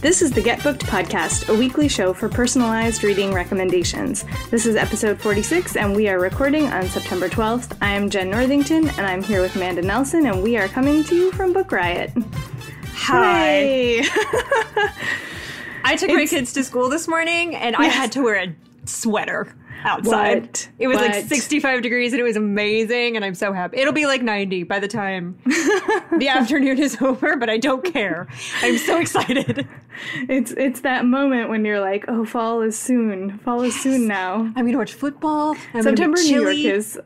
This is the Get Booked podcast, a weekly show for personalized reading recommendations. This is episode 46, and we are recording on September 12th. I am Jen Northington, and I'm here with Amanda Nelson, and we are coming to you from Book Riot. Hi. I took my kids to school this morning, and I had to wear a sweater outside. What? It was like 65 degrees, and it was amazing, and I'm so happy. It'll be like 90 by the time the afternoon is over, but I don't care. I'm so excited. It's it's that moment when you're like, oh, fall is soon. Fall is soon now. I'm gonna watch football. I'm September gonna in be New York is.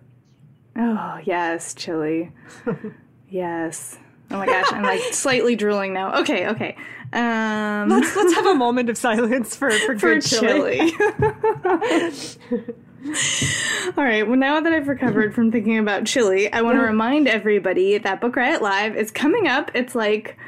Oh yes, chilly. yes. Oh my gosh, I'm like slightly drooling now. Okay, okay. Um, Let's let's have a moment of silence for for, for good chili. chili. All right. Well, now that I've recovered from thinking about chili, I want to remind everybody that Book Riot Live is coming up. It's like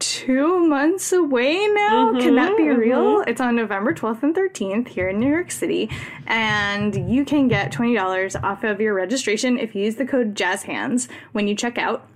two months away now. Can that be real? It's on November 12th and 13th here in New York City. And you can get $20 off of your registration if you use the code JazzHands when you check out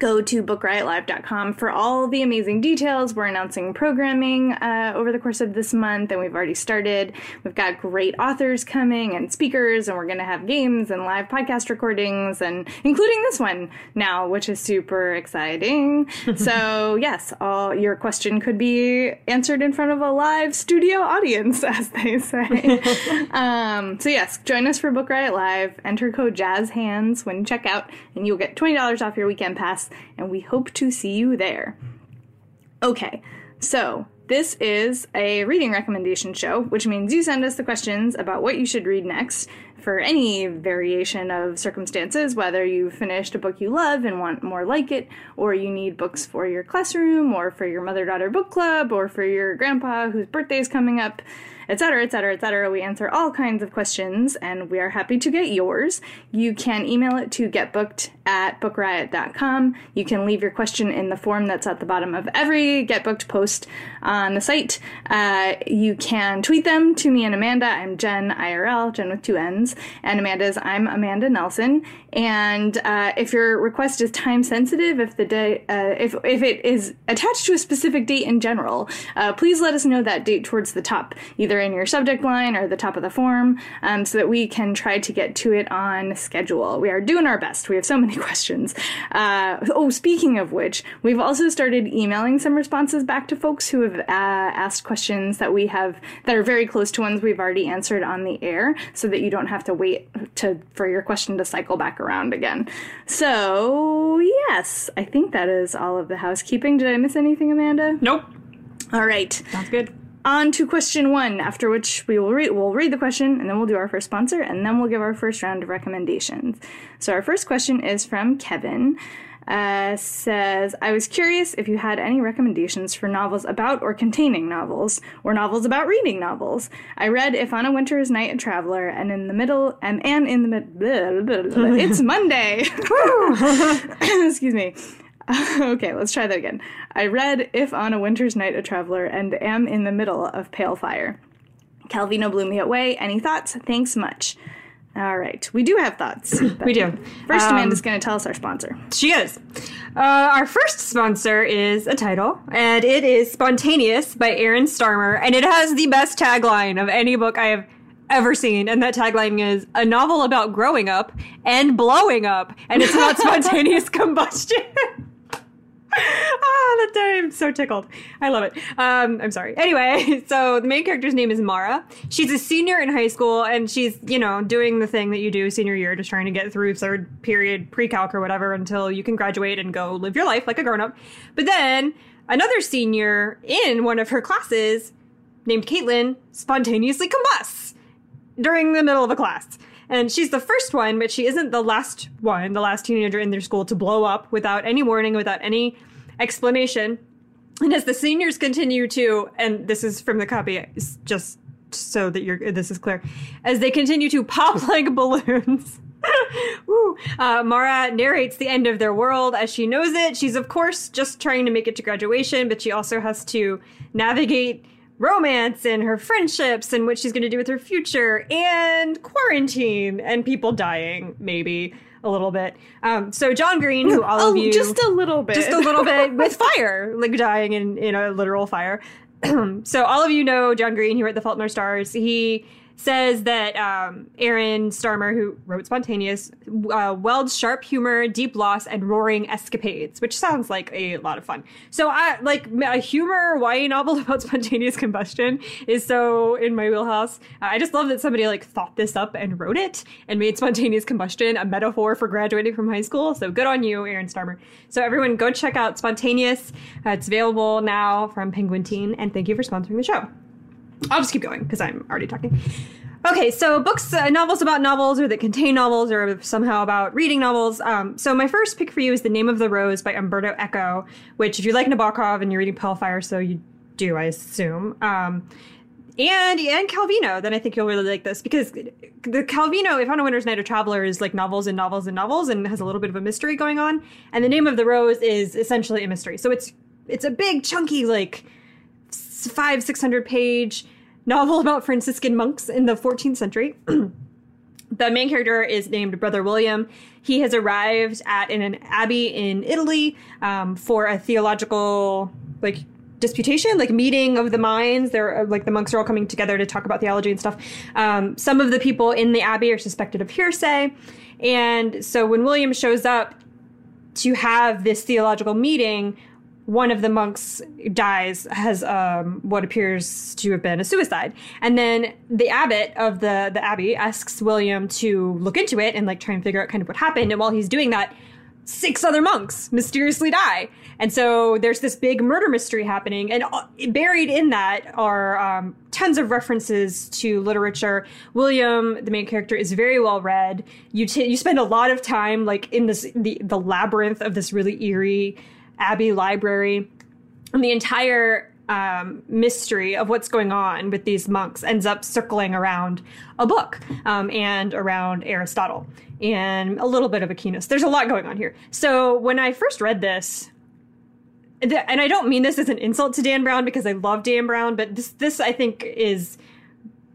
go to bookriotlive.com for all the amazing details. We're announcing programming uh, over the course of this month, and we've already started. We've got great authors coming and speakers, and we're going to have games and live podcast recordings, and including this one now, which is super exciting. so, yes, all your question could be answered in front of a live studio audience, as they say. um, so, yes, join us for Book Riot Live. Enter code JazzHands when you check out, and you'll get $20 off your weekend pass, and we hope to see you there. Okay, so this is a reading recommendation show, which means you send us the questions about what you should read next for any variation of circumstances, whether you finished a book you love and want more like it, or you need books for your classroom, or for your mother daughter book club, or for your grandpa whose birthday is coming up, etc., etc., etc. We answer all kinds of questions, and we are happy to get yours. You can email it to getbooked at bookriot.com. You can leave your question in the form that's at the bottom of every Get Booked post on the site. Uh, you can tweet them to me and Amanda. I'm Jen IRL, Jen with two N's, and Amanda's I'm Amanda Nelson. And uh, if your request is time sensitive, if the day, uh, if if it is attached to a specific date in general, uh, please let us know that date towards the top, either in your subject line or the top of the form, um, so that we can try to get to it on schedule. We are doing our best. We have so many questions. Uh, oh, speaking of which, we've also started emailing some responses back to folks who have uh, asked questions that we have that are very close to ones we've already answered on the air, so that you don't have to wait to for your question to cycle back around again. So yes, I think that is all of the housekeeping. Did I miss anything, Amanda? Nope. All right Sounds good. on to question one, after which we will read we'll read the question and then we'll do our first sponsor and then we'll give our first round of recommendations. So our first question is from Kevin. Uh, says, I was curious if you had any recommendations for novels about or containing novels, or novels about reading novels. I read If on a Winter's Night a Traveler, and in the middle, and, and in the middle, it's Monday. Excuse me. okay, let's try that again. I read If on a Winter's Night a Traveler and am in the middle of Pale Fire. Calvino blew me away. Any thoughts? Thanks much. All right, we do have thoughts. We do. First, Um, Amanda's going to tell us our sponsor. She is. Uh, our first sponsor is a title, and it is Spontaneous by Aaron Starmer, and it has the best tagline of any book I have ever seen, and that tagline is a novel about growing up and blowing up, and it's about spontaneous combustion. Ah, that I'm so tickled. I love it. Um, I'm sorry. Anyway, so the main character's name is Mara. She's a senior in high school, and she's you know doing the thing that you do senior year, just trying to get through third period pre-calc or whatever until you can graduate and go live your life like a grown up. But then another senior in one of her classes, named Caitlin, spontaneously combusts during the middle of a class. And she's the first one, but she isn't the last one, the last teenager in their school to blow up without any warning, without any explanation. And as the seniors continue to, and this is from the copy, just so that you're this is clear, as they continue to pop like balloons. Uh, Mara narrates the end of their world as she knows it. She's, of course, just trying to make it to graduation, but she also has to navigate romance and her friendships and what she's going to do with her future and quarantine and people dying, maybe a little bit. Um, so John Green, who all oh, of you just a little bit, just a little bit with fire, like dying in in a literal fire. so all of you know John Green. He wrote The Fault in Our Stars. He says that um, Aaron Starmer, who wrote Spontaneous, uh, welds sharp humor, deep loss, and roaring escapades, which sounds like a lot of fun. So, I like a humor YA novel about spontaneous combustion is so in my wheelhouse. I just love that somebody like thought this up and wrote it and made spontaneous combustion a metaphor for graduating from high school. So good on you, Aaron Starmer. So everyone, go check out Spontaneous. Uh, it's available now from Penguin Teen, and thank you for sponsoring the show. I'll just keep going because I'm already talking. Okay, so books, uh, novels about novels, or that contain novels, or somehow about reading novels. Um, so my first pick for you is *The Name of the Rose* by Umberto Eco, which, if you like Nabokov and you're reading Pale Fire, so you do, I assume. Um, and and Calvino, then I think you'll really like this because the Calvino, If on a Winter's Night, a Traveler is like novels and novels and novels, and has a little bit of a mystery going on. And *The Name of the Rose* is essentially a mystery. So it's it's a big, chunky, like five, six hundred page novel about Franciscan monks in the 14th century. the main character is named Brother William. He has arrived at in an abbey in Italy um, for a theological like disputation, like meeting of the minds. They're like the monks are all coming together to talk about theology and stuff. Um, some of the people in the abbey are suspected of heresy, and so when William shows up to have this theological meeting, one of the monks dies has um, what appears to have been a suicide. And then the abbot of the the abbey asks william to look into it and like try and figure out kind of what happened. And while he's doing that six other monks mysteriously die. And so there's this big murder mystery happening. And uh, buried in that are um, tons of references to literature. William the main character is very well read. You t- you spend a lot of time like in this the the labyrinth of this really eerie Abbey Library. And the entire um, mystery of what's going on with these monks ends up circling around a book um, and around Aristotle and a little bit of Aquinas. There's a lot going on here. So when I first read this, and I don't mean this as an insult to Dan Brown because I love Dan Brown, but this this I think is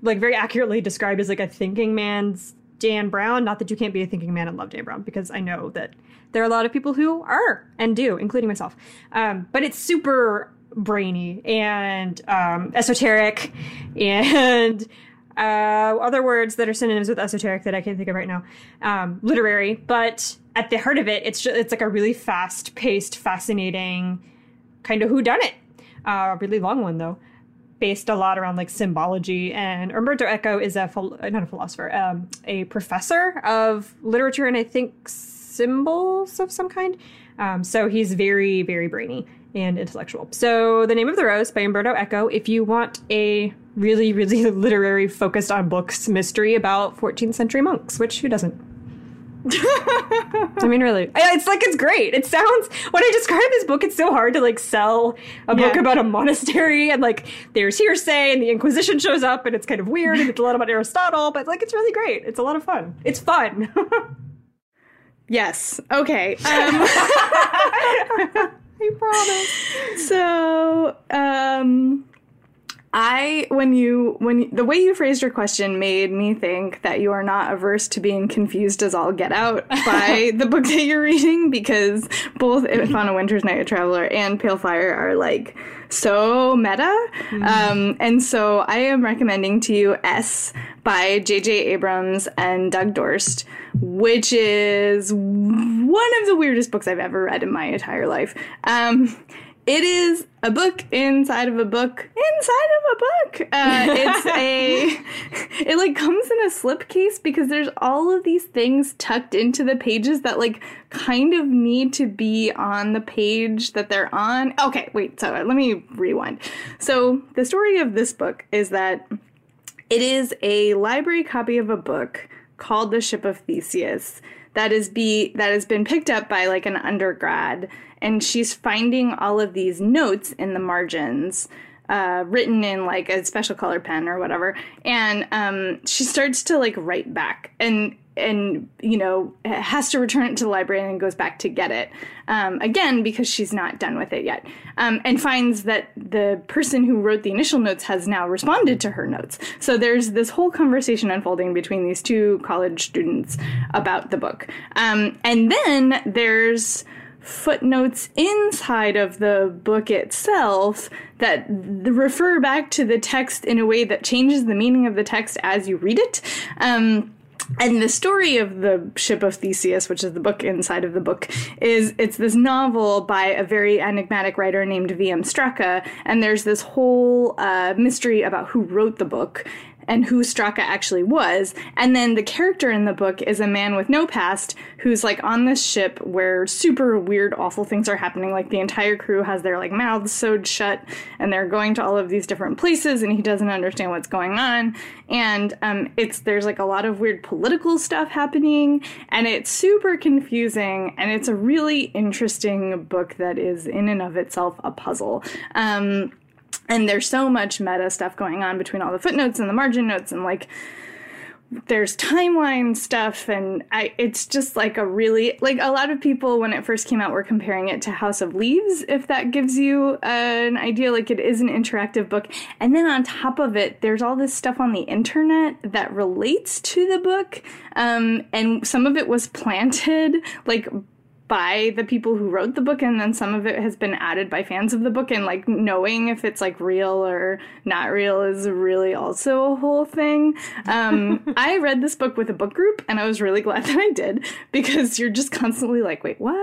like very accurately described as like a thinking man's Dan Brown. Not that you can't be a thinking man and love Dan Brown, because I know that there are a lot of people who are and do, including myself. Um, but it's super brainy and um, esoteric and uh, other words that are synonyms with esoteric that I can't think of right now. Um, literary, but at the heart of it, it's just, it's like a really fast paced, fascinating kind of who done it. Uh, really long one though based a lot around like symbology. And Umberto Eco is a not a philosopher, um, a professor of literature and I think symbols of some kind. Um, so he's very very brainy and intellectual. So the name of the rose by Umberto Eco. If you want a really really literary focused on books mystery about 14th century monks, which who doesn't? I mean, really, it's like it's great. It sounds when I describe this book, it's so hard to like sell a book about a monastery and like there's heresy and the Inquisition shows up and it's kind of weird and it's a lot about Aristotle, but like it's really great. It's a lot of fun. It's fun. yes. Okay. Um, I promise. So, um, I when you when the way you phrased your question made me think that you are not averse to being confused as all get out by the book that you're reading because both If on a Winter's Night a Traveler and Pale Fire are like so meta. Mm-hmm. Um, and so I am recommending to you S by J.J. Abrams and Doug Dorst, which is one of the weirdest books I've ever read in my entire life. Um, it is a book inside of a book inside of a book. Uh, it's a it like comes in a slipcase because there's all of these things tucked into the pages that like kind of need to be on the page that they're on. Okay, wait. So let me rewind. So the story of this book is that it is a library copy of a book called The Ship of Theseus that is be that has been picked up by like an undergrad. And she's finding all of these notes in the margins uh, written in like a special color pen or whatever. And um, she starts to like write back. And and you know has to return it to the library and goes back to get it um, again because she's not done with it yet um, and finds that the person who wrote the initial notes has now responded to her notes. So there's this whole conversation unfolding between these two college students about the book um, and then there's footnotes inside of the book itself that refer back to the text in a way that changes the meaning of the text as you read it um, and the story of the ship of theseus which is the book inside of the book is it's this novel by a very enigmatic writer named vm straka and there's this whole uh, mystery about who wrote the book and who Straka actually was. And then the character in the book is a man with no past who's like on this ship where super weird, awful things are happening. Like the entire crew has their like mouths sewed shut and they're going to all of these different places and he doesn't understand what's going on. And um, it's there's like a lot of weird political stuff happening and it's super confusing and it's a really interesting book that is in and of itself a puzzle. Um, and there's so much meta stuff going on between all the footnotes and the margin notes and like there's timeline stuff. And I, it's just like a really like a lot of people when it first came out were comparing it to house of leaves if that gives you uh, an idea. Like it is an interactive book. And then on top of it there's all this stuff on the internet that relates to the book. Um, and some of it was planted like by the people who wrote the book and then some of it has been added by fans of the book and like knowing if it's like real or not real is really also a whole thing. Um, i read this book with a book group and i was really glad that i did because you're just constantly like wait what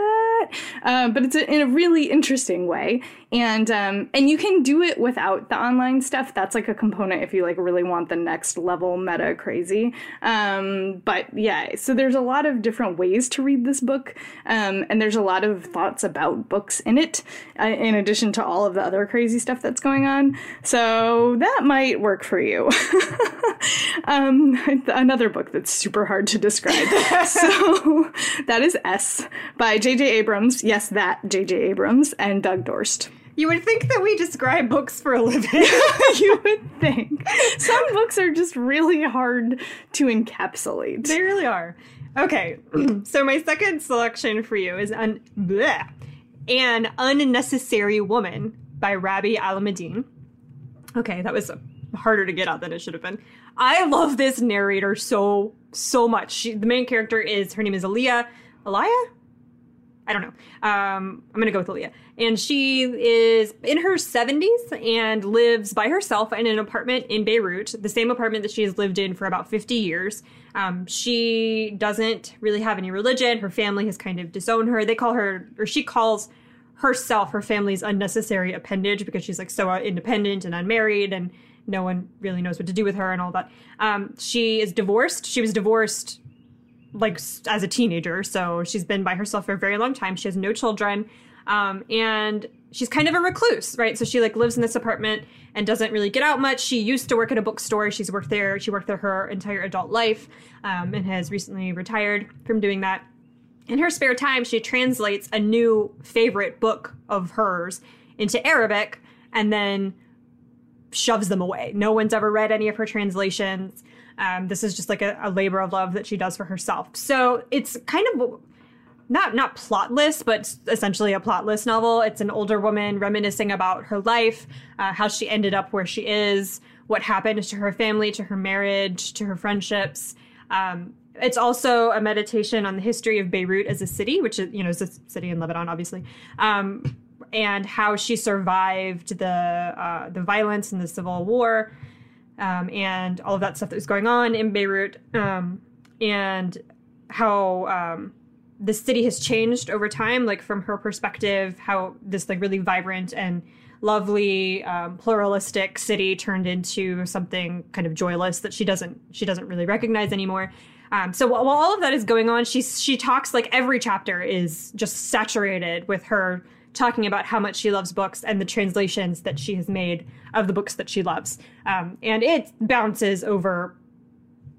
uh, but it's a, in a really interesting way. And um, and you can do it without the online stuff. That's like a component if you like really want the next level meta crazy. Um, but yeah so there's a lot of different ways to read this book um, and there's a lot of thoughts about books in it uh, in addition to all of the other crazy stuff that's going on. So that might work for you. Um, another book that's super hard to describe. So that is s by jj abrams yes that jj abrams and doug dorst you would think that we describe books for a living. you would think. Some books are just really hard to encapsulate. They really are. Okay, so my second selection for you is un- bleh, An Unnecessary Woman by Rabih Alameddine. Okay, that was harder to get out than it should have been. I love this narrator so, so much. She, the main character is, her name is Aaliyah. Aliyah? I don't know. Um, I'm going to go with Aaliyah. And she is in her 70s and lives by herself in an apartment in Beirut, the same apartment that she has lived in for about 50 years. Um, she doesn't really have any religion. Her family has kind of disowned her. They call her, or she calls herself, her family's unnecessary appendage because she's like so independent and unmarried and no one really knows what to do with her and all that. Um, she is divorced. She was divorced like as a teenager, so she's been by herself for a very long time. She has no children, um, and she's kind of a recluse, right? So she like lives in this apartment and doesn't really get out much. She used to work at a bookstore. She's worked there. She worked there her entire adult life, um, and has recently retired from doing that. In her spare time, she translates a new favorite book of hers into Arabic, and then shoves them away. No one's ever read any of her translations. Um, this is just like a, a labor of love that she does for herself. So it's kind of not not plotless, but essentially a plotless novel. It's an older woman reminiscing about her life, uh, how she ended up where she is, what happened to her family, to her marriage, to her friendships. Um, it's also a meditation on the history of Beirut as a city, which is you know is a city in Lebanon, obviously, um, and how she survived the uh, the violence and the civil war um, and all of that stuff that was going on in Beirut, um, and how um, the city has changed over time. Like from her perspective, how this like really vibrant and lovely um, pluralistic city turned into something kind of joyless that she doesn't she doesn't really recognize anymore. Um, so while all of that is going on, she she talks like every chapter is just saturated with her talking about how much she loves books and the translations that she has made of the books that she loves. Um, and it bounces over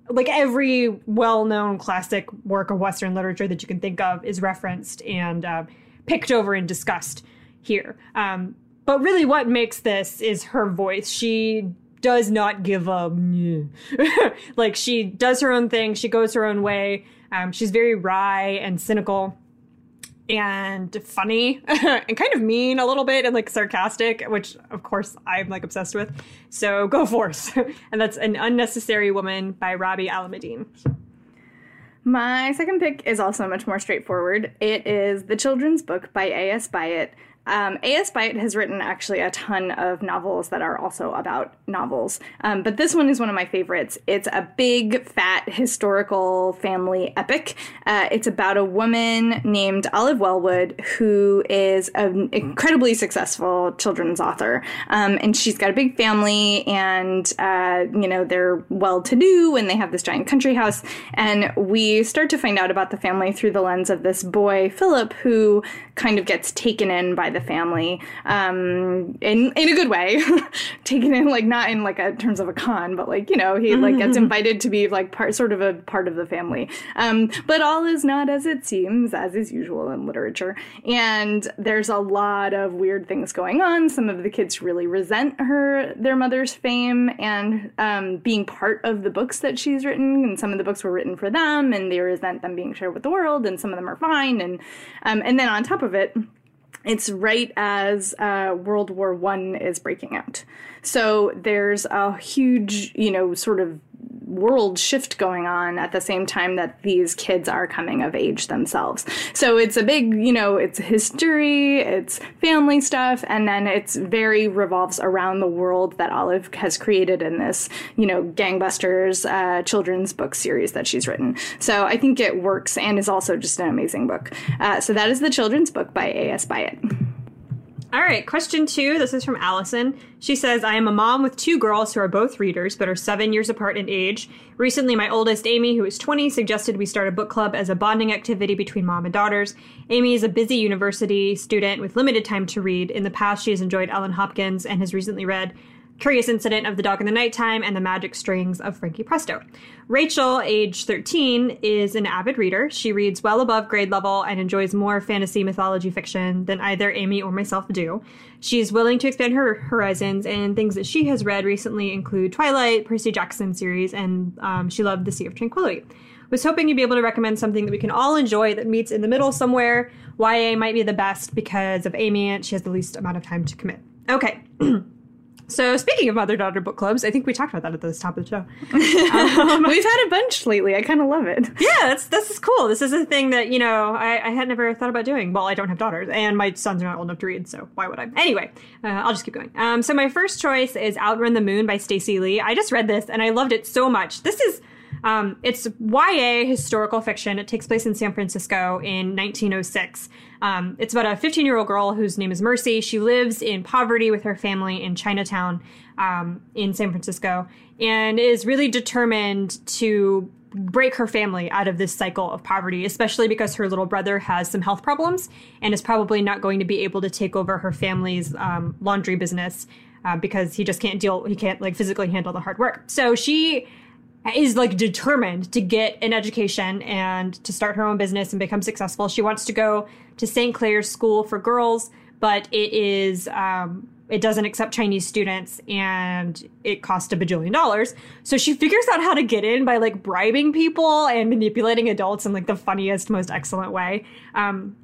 like every well-known classic work of Western literature that you can think of is referenced and uh, picked over and discussed here. Um, but really, what makes this is her voice. She does not give up. like she does her own thing. She goes her own way. Um, she's very wry and cynical and funny and kind of mean a little bit and like sarcastic, which of course I'm like obsessed with. So go forth. and that's An Unnecessary Woman by Robbie Alameddine. My second pick is also much more straightforward. It is the children's book by A.S. Byatt, um, A.S. Byatt has written actually a ton of novels that are also about novels, um, but this one is one of my favorites. It's a big, fat, historical family epic. Uh, it's about a woman named Olive Wellwood who is an incredibly successful children's author, um, and she's got a big family, and uh, you know they're well-to-do, and they have this giant country house. And we start to find out about the family through the lens of this boy, Philip, who kind of gets taken in by the family um, in in a good way, taken in like not in like a terms of a con, but like you know he like gets mm-hmm. invited to be like part sort of a part of the family. Um, but all is not as it seems, as is usual in literature. And there's a lot of weird things going on. Some of the kids really resent her their mother's fame and um, being part of the books that she's written. And some of the books were written for them, and they resent them being shared with the world. And some of them are fine. And um, and then on top of it it's right as uh, World War One is breaking out. So there's a huge, you know, sort of world shift going on at the same time that these kids are coming of age themselves. So it's a big, you know, it's history, it's family stuff, and then it's very revolves around the world that Olive has created in this, you know, gangbusters uh, children's book series that she's written. So I think it works and is also just an amazing book. Uh, so that is the children's book by A.S. Byatt. All right, question two. This is from Allison. She says, I am a mom with two girls who are both readers, but are seven years apart in age. Recently, my oldest, Amy, who is 20, suggested we start a book club as a bonding activity between mom and daughters. Amy is a busy university student with limited time to read. In the past, she has enjoyed Ellen Hopkins and has recently read Curious Incident of the Dog in the Nighttime, and The Magic Strings of Frankie Presto. Rachel, age 13, is an avid reader. She reads well above grade level and enjoys more fantasy mythology fiction than either Amy or myself do. She's willing to expand her horizons, and things that she has read recently include Twilight, Percy Jackson series, and um, she loved The Sea of Tranquility. Was hoping you'd be able to recommend something that we can all enjoy that meets in the middle somewhere. YA might be the best because of Amy, and she has the least amount of time to commit. Okay. So speaking of mother daughter book clubs, I think we talked about that at the top of the show. Um, We've had a bunch lately. I kind of love it. Yeah, that's this is cool. This is a thing that you know I, I, had never thought about doing. Well, I don't have daughters, and my sons are not old enough to read, so why would I? Anyway, uh, I'll just keep going. Um, so my first choice is Outrun the Moon by Stacey Lee. I just read this and I loved it so much. This is um, it's YA historical fiction. It takes place in San Francisco in 1906. Um, it's about a 15 year old girl whose name is Mercy. She lives in poverty with her family in Chinatown um, in San Francisco and is really determined to break her family out of this cycle of poverty, especially because her little brother has some health problems and is probably not going to be able to take over her family's um, laundry business uh, because he just can't deal, he can't like physically handle the hard work. So she is like determined to get an education and to start her own business and become successful. She wants to go to St. Clare's School for Girls, but it is um, it doesn't accept Chinese students and it costs a bajillion dollars. So she figures out how to get in by like bribing people and manipulating adults in like the funniest, most excellent way. Um,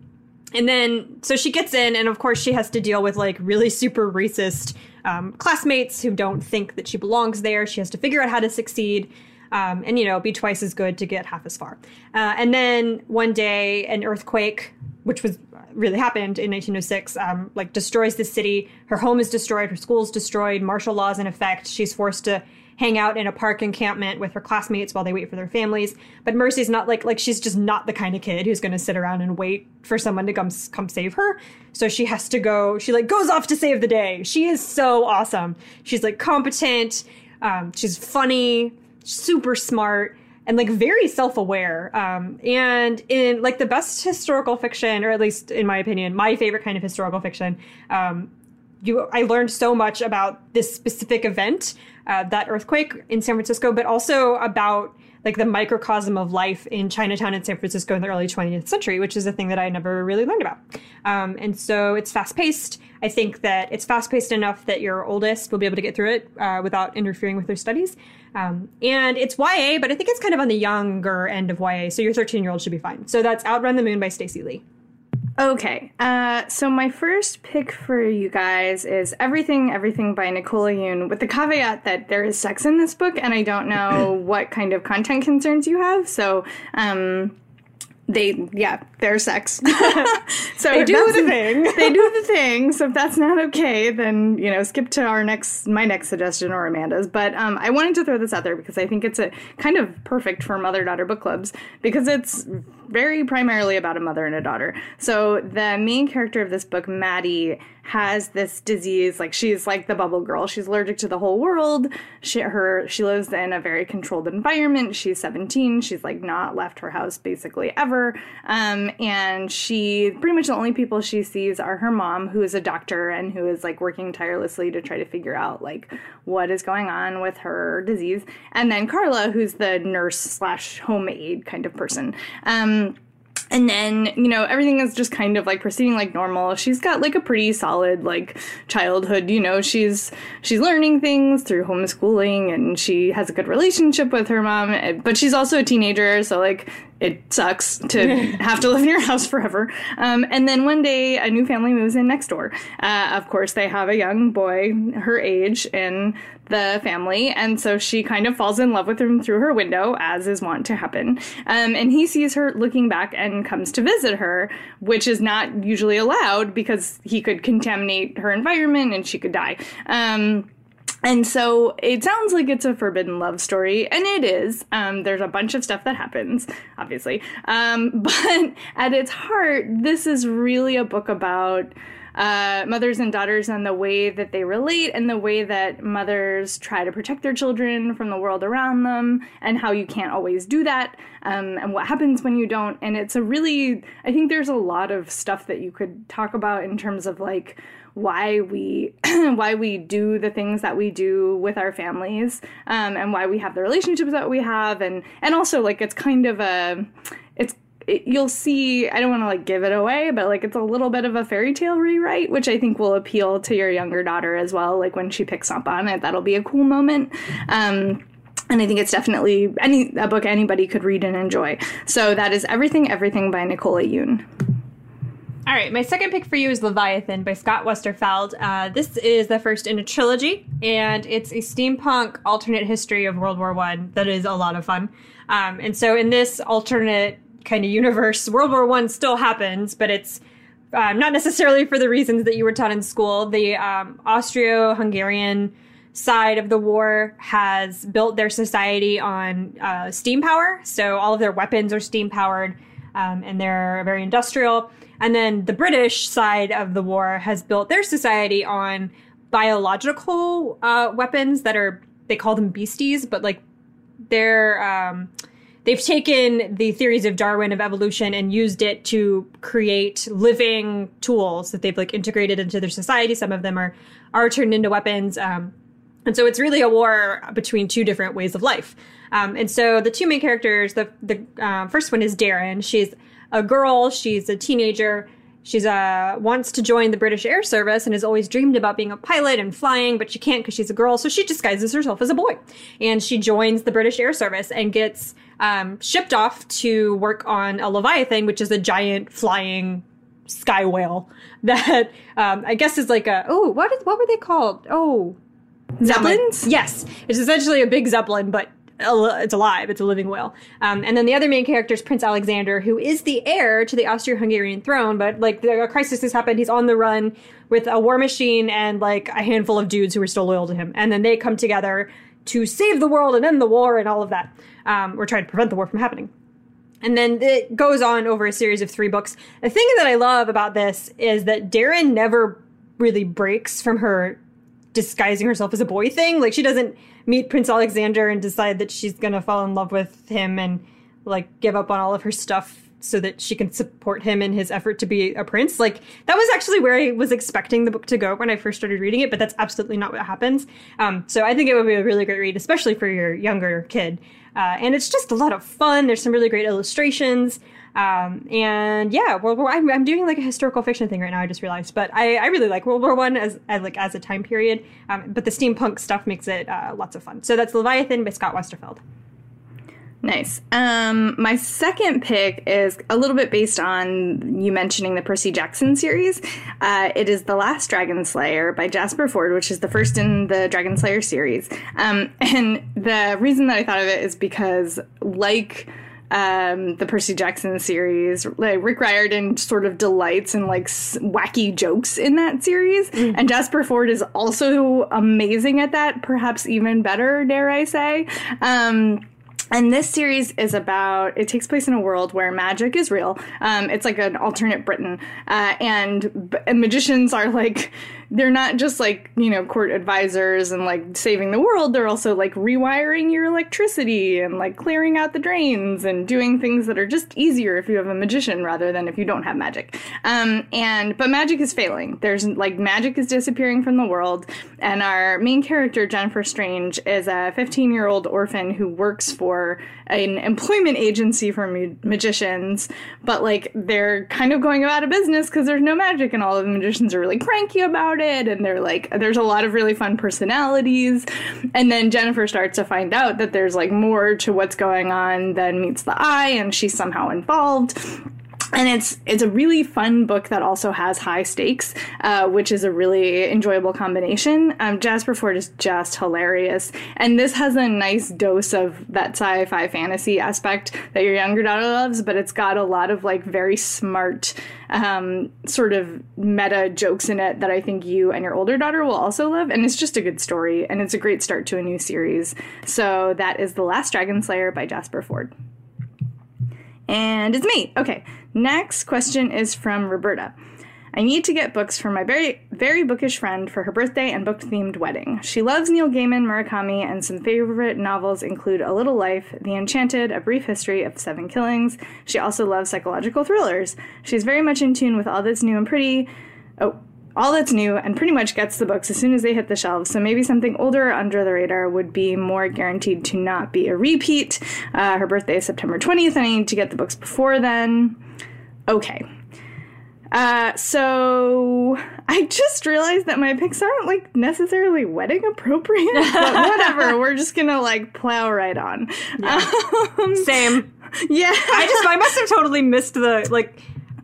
and then so she gets in, and of course she has to deal with like really super racist um, classmates who don't think that she belongs there. She has to figure out how to succeed um, and you know be twice as good to get half as far. Uh, and then one day, an earthquake, which was really happened in 1906, um, like destroys the city. Her home is destroyed. Her school is destroyed. Martial law is in effect. She's forced to hang out in a park encampment with her classmates while they wait for their families. But Mercy's not like like she's just not the kind of kid who's going to sit around and wait for someone to come come save her. So she has to go. She like goes off to save the day. She is so awesome. She's like competent. Um, she's funny super smart and like very self-aware um, and in like the best historical fiction or at least in my opinion my favorite kind of historical fiction um, you I learned so much about this specific event, uh, that earthquake in San Francisco, but also about like the microcosm of life in Chinatown in San Francisco in the early 20th century, which is a thing that I never really learned about. Um, and so it's fast paced. I think that it's fast paced enough that your oldest will be able to get through it uh, without interfering with their studies. Um, and it's YA, but I think it's kind of on the younger end of YA, so your 13 year old should be fine. So that's Outrun the Moon by Stacey Lee. Okay, uh, so my first pick for you guys is Everything, Everything by Nicola Yoon, with the caveat that there is sex in this book, and I don't know what kind of content concerns you have. So, um, they yeah there's sex so they do the thing they do the thing so if that's not okay then you know skip to our next my next suggestion or amanda's but um, i wanted to throw this out there because i think it's a kind of perfect for mother daughter book clubs because it's very primarily about a mother and a daughter. So the main character of this book maddie has this disease like she's like the bubble girl. She's allergic to the whole world. She her she lives in a very controlled environment. She's 17 she's like not left her house basically ever. Um, and she pretty much the only people she sees are her mom who is a doctor and who is like working tirelessly to try to figure out like what is going on with her disease. And then carla who's the nurse slash home aide kind of person. Um, and then you know everything is just kind of like proceeding like normal. She's got like a pretty solid like childhood you know? She's she's learning things through homeschooling and she has a good relationship with her mom eh, but she's also a teenager. So like it sucks to have to live in your house forever. Um, and then one day, a new family moves in next door. Uh, of course, they have a young boy her age in the family, and so she kind of falls in love with him through her window, as is wont to happen. Um, and he sees her looking back and comes to visit her, which is not usually allowed because he could contaminate her environment and she could die. Um, and so it sounds like it's a forbidden love story, and it is. Um, there's a bunch of stuff that happens, obviously. Um, but at its heart, this is really a book about uh, mothers and daughters and the way that they relate and the way that mothers try to protect their children from the world around them and how you can't always do that um, and what happens when you don't. And it's a really, I think there's a lot of stuff that you could talk about in terms of like, why we why we do the things that we do with our families um, and why we have the relationships that we have and and also like it's kind of a it's it, you'll see i don't want to like give it away but like it's a little bit of a fairy tale rewrite which i think will appeal to your younger daughter as well like when she picks up on it that'll be a cool moment um, and I think it's definitely any a book anybody could read and enjoy. So that is Everything Everything by Nicola Yoon. All right, my second pick for you is Leviathan by Scott Westerfeld. Uh, this is the first in a trilogy, and it's a steampunk alternate history of World War One that is a lot of fun. Um, and so, in this alternate kind of universe, World War One still happens, but it's uh, not necessarily for the reasons that you were taught in school. The um, Austro-Hungarian side of the war has built their society on uh, steam power, so all of their weapons are steam powered, um, and they're very industrial. And then the British side of the war has built their society on biological uh, weapons that are, they call them beasties, but like they're, um, they've taken the theories of Darwin of evolution and used it to create living tools that they've like integrated into their society. Some of them are, are turned into weapons. Um, and so it's really a war between two different ways of life. Um, and so the two main characters, the, the uh, first one is Deryn. She's a girl. She's a teenager. She's uh wants to join the British Air Service and has always dreamed about being a pilot and flying, but she can't because she's a girl. So she disguises herself as a boy, and she joins the British Air Service and gets um, shipped off to work on a Leviathan, which is a giant flying sky whale that um, I guess is like a oh what is, what were they called oh Zeppelins? Yes, it's essentially a big zeppelin, but it's alive. It's a living whale. Um, and then the other main character is Prince Alexander, who is the heir to the Austro-Hungarian throne. But like the crisis has happened, he's on the run with a war machine and like a handful of dudes who are still loyal to him. And then they come together to save the world and end the war and all of that, um, or try to prevent the war from happening. And then it goes on over a series of three books. The thing that I love about this is that Deryn never really breaks from her disguising herself as a boy thing. Like she doesn't meet Prince Alexander and decide that she's gonna fall in love with him and like give up on all of her stuff so that she can support him in his effort to be a prince. Like that was actually where I was expecting the book to go when I first started reading it, but that's absolutely not what happens. Um, so I think it would be a really great read, especially for your younger kid. Uh, and it's just a lot of fun. There's some really great illustrations. Um, and yeah, World War. I'm, I'm doing like a historical fiction thing right now. I just realized, but I, I really like World War One as, as like as a time period. Um, but the steampunk stuff makes it uh, lots of fun. So that's Leviathan by Scott Westerfeld. Nice. Um, my second pick is a little bit based on you mentioning the Percy Jackson series. Uh, it is The Last Dragon Slayer by Jasper Fforde, which is the first in the Dragon Slayer series. Um, and the reason that I thought of it is because, like, um, the Percy Jackson series. Like Rick Riordan sort of delights in like s- wacky jokes in that series, mm. and Jasper Fforde is also amazing at that. Perhaps even better, dare I say. Um, and this series is about, it takes place in a world where magic is real. Um, it's like an alternate Britain. Uh, and, and magicians are like they're not just like you know court advisors and like saving the world. They're also like rewiring your electricity and like clearing out the drains and doing things that are just easier if you have a magician rather than if you don't have magic. Um, and but magic is failing. There's like magic is disappearing from the world. And our main character jennifer strange is a 15 year old orphan who works for an employment agency for ma- magicians. But like they're kind of going out of business because there's no magic and all of the magicians are really cranky about it and they're like there's a lot of really fun personalities. And then jennifer starts to find out that there's like more to what's going on than meets the eye and she's somehow involved and it's it's a really fun book that also has high stakes, uh, which is a really enjoyable combination. Um, Jasper Fforde is just hilarious, and this has a nice dose of that sci-fi fantasy aspect that your younger daughter loves, but it's got a lot of like very smart um, sort of meta jokes in it that I think you and your older daughter will also love, and it's just a good story, and it's a great start to a new series. So that is The Last Dragon Slayer by Jasper Fforde. And it's me. Okay. Next question is from Roberta. I need to get books for my very, very bookish friend for her birthday and book themed wedding. She loves Neil Gaiman, Murakami, and some favorite novels include A Little Life, The Enchanted, A Brief History of Seven Killings. She also loves psychological thrillers. She's very much in tune with all that's new and pretty. Oh, all that's new and pretty much gets the books as soon as they hit the shelves. So maybe something older under the radar would be more guaranteed to not be a repeat. Uh, her birthday is September 20th, and I need to get the books before then. Okay. Uh, so I just realized that my picks aren't like necessarily wedding appropriate, but whatever. We're just gonna like plow right on. Yeah. Um, Same. Yeah. I just I must have totally missed the like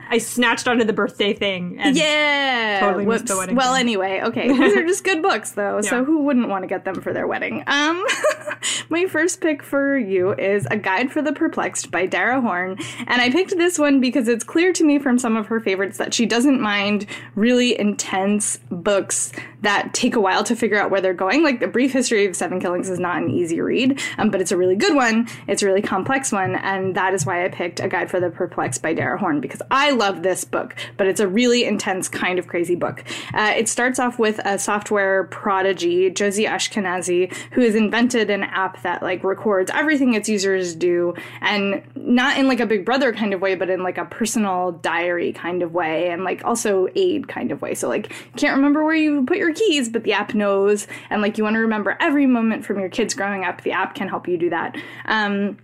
I snatched onto the birthday thing. And yeah. Totally Whoops. missed the wedding. Well, thing. anyway, okay. These are just good books, though. So who wouldn't want to get them for their wedding? Um, my first pick for you is A Guide for the Perplexed by Dara Horn, and I picked this one because it's clear to me from some of her favorites that she doesn't mind really intense books that take a while to figure out where they're going. Like The Brief History of Seven Killings is not an easy read, um, but it's a really good one. It's a really complex one, and that is why I picked A Guide for the Perplexed by Dara Horn because I love this book, but it's a really intense kind of crazy book. Uh, it starts off with a software prodigy, Josie Ashkenazi, who has invented an app that like records everything its users do, and not in like a Big Brother kind of way, but in like a personal diary kind of way, and like also aid kind of way. So like can't remember where you put your keys, but the app knows, and like you want to remember every moment from your kids growing up, the app can help you do that. Um,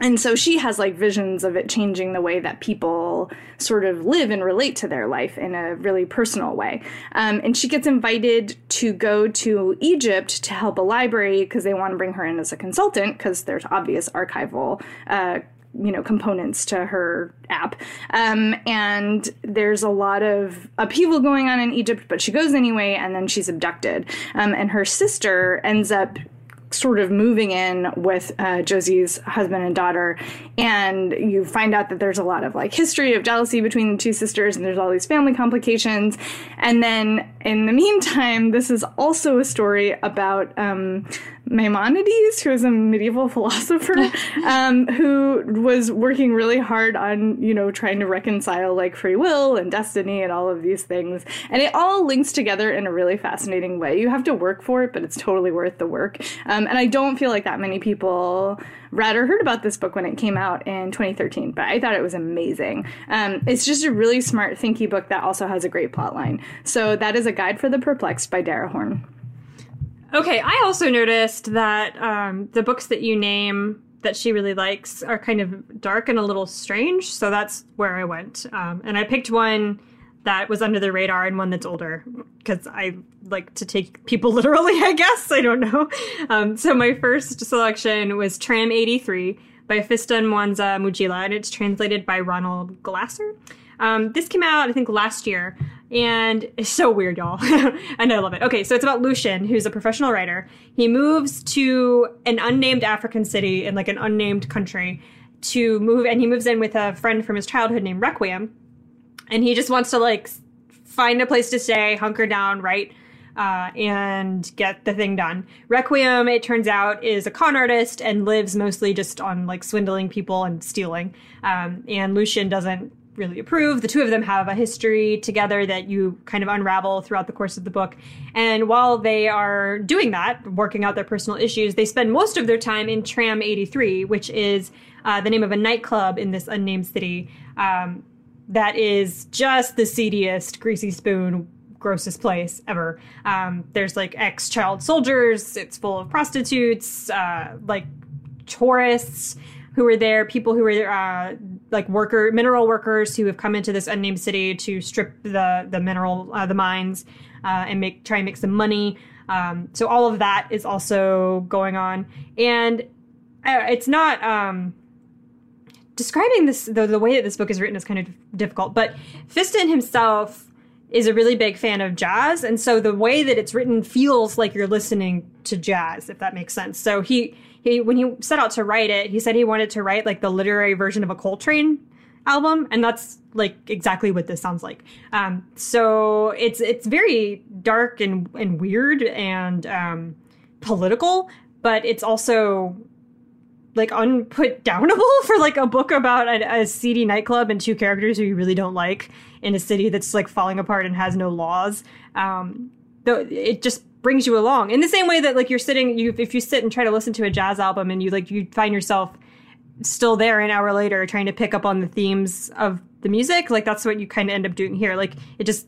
and so she has like visions of it changing the way that people sort of live and relate to their life in a really personal way. Um, and she gets invited to go to Egypt to help a library because they want to bring her in as a consultant because there's obvious archival. Uh, you know components to her app um, and there's a lot of upheaval going on in egypt but she goes anyway and then she's abducted um, and her sister ends up sort of moving in with uh, Josie's husband and daughter, and you find out that there's a lot of like history of jealousy between the two sisters, and there's all these family complications. And then in the meantime, this is also a story about um, Maimonides, who is a medieval philosopher, um, who was working really hard on, you know, trying to reconcile like free will and destiny and all of these things. And it all links together in a really fascinating way. You have to work for it, but it's totally worth the work. Um, and I don't feel like that many people read or heard about this book when it came out in 2013, but I thought it was amazing. Um, it's just a really smart, thinky book that also has a great plot line. So that is A Guide for the Perplexed by Dara Horn. Okay, I also noticed that um, the books that you name that she really likes are kind of dark and a little strange. So that's where I went. Um, and I picked one that was under the radar and one that's older because I like to take people literally, I guess. I don't know. Um, so my first selection was Tram 83 by Fiston Mwanza Mujila, and it's translated by Roland Glasser. Um, this came out, I think, last year, and it's so weird, y'all. and I love it. Okay, so it's about Lucian, who's a professional writer. He moves to an unnamed African city in like an unnamed country to move, and he moves in with a friend from his childhood named Requiem, and he just wants to like find a place to stay, hunker down, write. Uh, and get the thing done. Requiem, it turns out, is a con artist and lives mostly just on like swindling people and stealing. Um, and Lucian doesn't really approve. The two of them have a history together that you kind of unravel throughout the course of the book. And while they are doing that, working out their personal issues, they spend most of their time in Tram 83, which is uh, the name of a nightclub in this unnamed city um, that is just the seediest, greasy spoon. Grossest place ever. Um, there's like ex child soldiers. It's full of prostitutes, uh, like tourists who were there, people who were uh, like worker mineral workers who have come into this unnamed city to strip the the mineral uh, the mines uh, and make try and make some money. Um, so all of that is also going on, and uh, it's not. Um, describing this the, the way that this book is written is kind of difficult but fiston himself is a really big fan of jazz and so the way that it's written feels like you're listening to jazz if that makes sense so he he when he set out to write it, he said he wanted to write like the literary version of a Coltrane album, and that's like exactly what this sounds like. Um, so it's it's very dark and and weird and um, political, but it's also like unput downable for like a book about a, a seedy nightclub and two characters who you really don't like in a city that's like falling apart and has no laws. Um, though it just brings you along. In the same way that like you're sitting you if you sit and try to listen to a jazz album and you like you find yourself still there an hour later trying to pick up on the themes of the music like that's what you kind of end up doing here. Like it just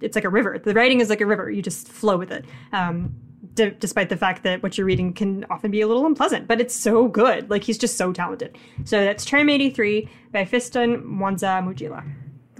it's like a river. The writing is like a river. You just flow with it um, d- despite the fact that what you're reading can often be a little unpleasant but it's so good. Like he's just so talented. So that's tram 83 by fiston mwanza mujila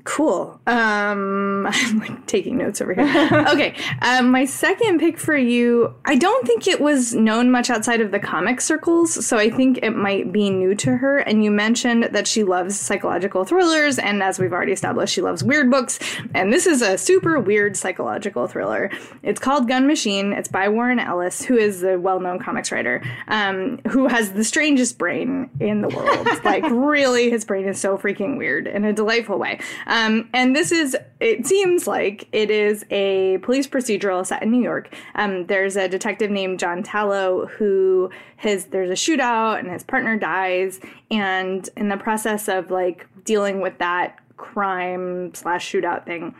Cool. Um, I'm like taking notes over here. okay. Um, my second pick for you, I don't think it was known much outside of the comic circles, so I think it might be new to her. And you mentioned that she loves psychological thrillers, and as we've already established, she loves weird books. And this is a super weird psychological thriller. It's called Gun Machine. It's by Warren Ellis, who is a well known comics writer, um, who has the strangest brain in the world. like, really, his brain is so freaking weird in a delightful way. Um, and this is, it seems like it is a police procedural set in New York. Um, there's a detective named John Tallow who his, there's a shootout and his partner dies. And in the process of like dealing with that crime slash shootout thing,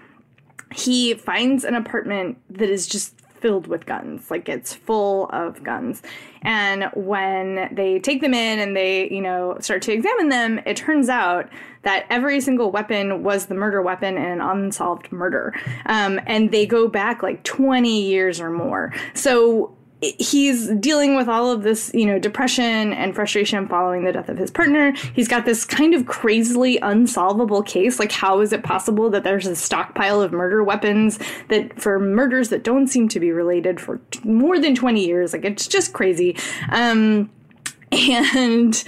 he finds an apartment that is just filled with guns. Like it's full of guns. And when they take them in and they you know start to examine them it turns out that every single weapon was the murder weapon in an unsolved murder. Um, and they go back like 20 years or more. So he's dealing with all of this, you know, depression and frustration following the death of his partner. He's got this kind of crazily unsolvable case. Like, how is it possible that there's a stockpile of murder weapons that for murders that don't seem to be related for more than 20 years? Like, it's just crazy. Um, and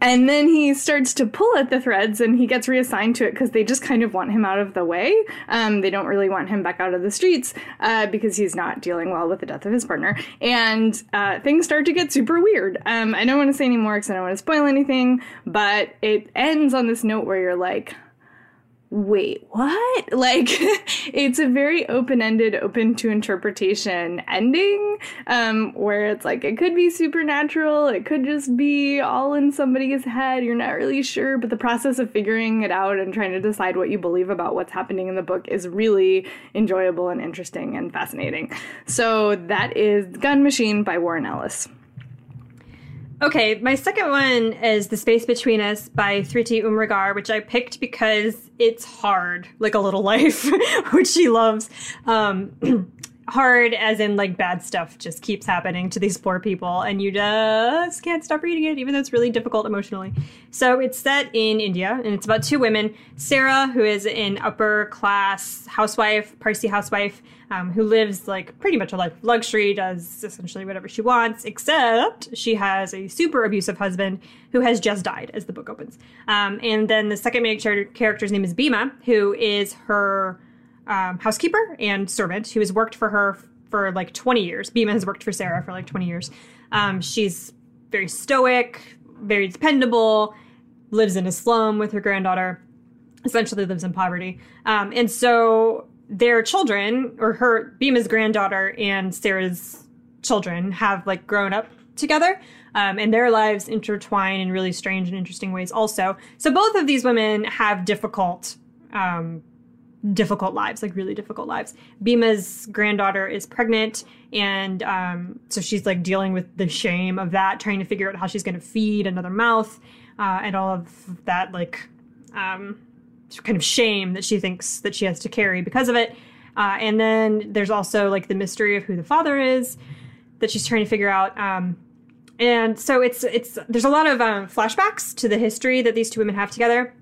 and then he starts to pull at the threads and he gets reassigned to it because they just kind of want him out of the way. Um, they don't really want him back out of the streets uh, because he's not dealing well with the death of his partner. And uh, things start to get super weird. Um, I don't want to say any more because I don't want to spoil anything, but it ends on this note where you're like, wait, what? Like, it's a very open ended, open to interpretation ending, um, where it's like it could be supernatural, it could just be all in somebody's head. You're not really sure, but the process of figuring it out and trying to decide what you believe about what's happening in the book is really enjoyable and interesting and fascinating. So, that is Gun Machine by Warren Ellis. Okay, my second one is The Space Between Us by Thrity Umrigar, which I picked because it's hard, like a little life, which she loves. Um, hard as in like bad stuff just keeps happening to these poor people and you just can't stop reading it even though it's really difficult emotionally so it's set in india and it's about two women sarah who is an upper class housewife parsi housewife um, who lives like pretty much a life of luxury does essentially whatever she wants except she has a super abusive husband who has just died as the book opens um, and then the second main character's name is Bhima, who is her um, housekeeper and servant who has worked for her for like 20 years. Bhima has worked for Sarah for like 20 years. Um, she's very stoic, very dependable, lives in a slum with her granddaughter, essentially lives in poverty. Um, and so their children, or her, Bhima's granddaughter and Sarah's children, have like grown up together. Um, and their lives intertwine in really strange and interesting ways also. So both of these women have difficult um, difficult lives, like really difficult lives. Bhima's granddaughter is pregnant, and um, so she's like dealing with the shame of that, trying to figure out how she's going to feed another mouth, uh, and all of that like um, kind of shame that she thinks that she has to carry because of it. Uh, and then there's also like the mystery of who the father is that she's trying to figure out. Um, and so it's it's there's a lot of um, flashbacks to the history that these two women have together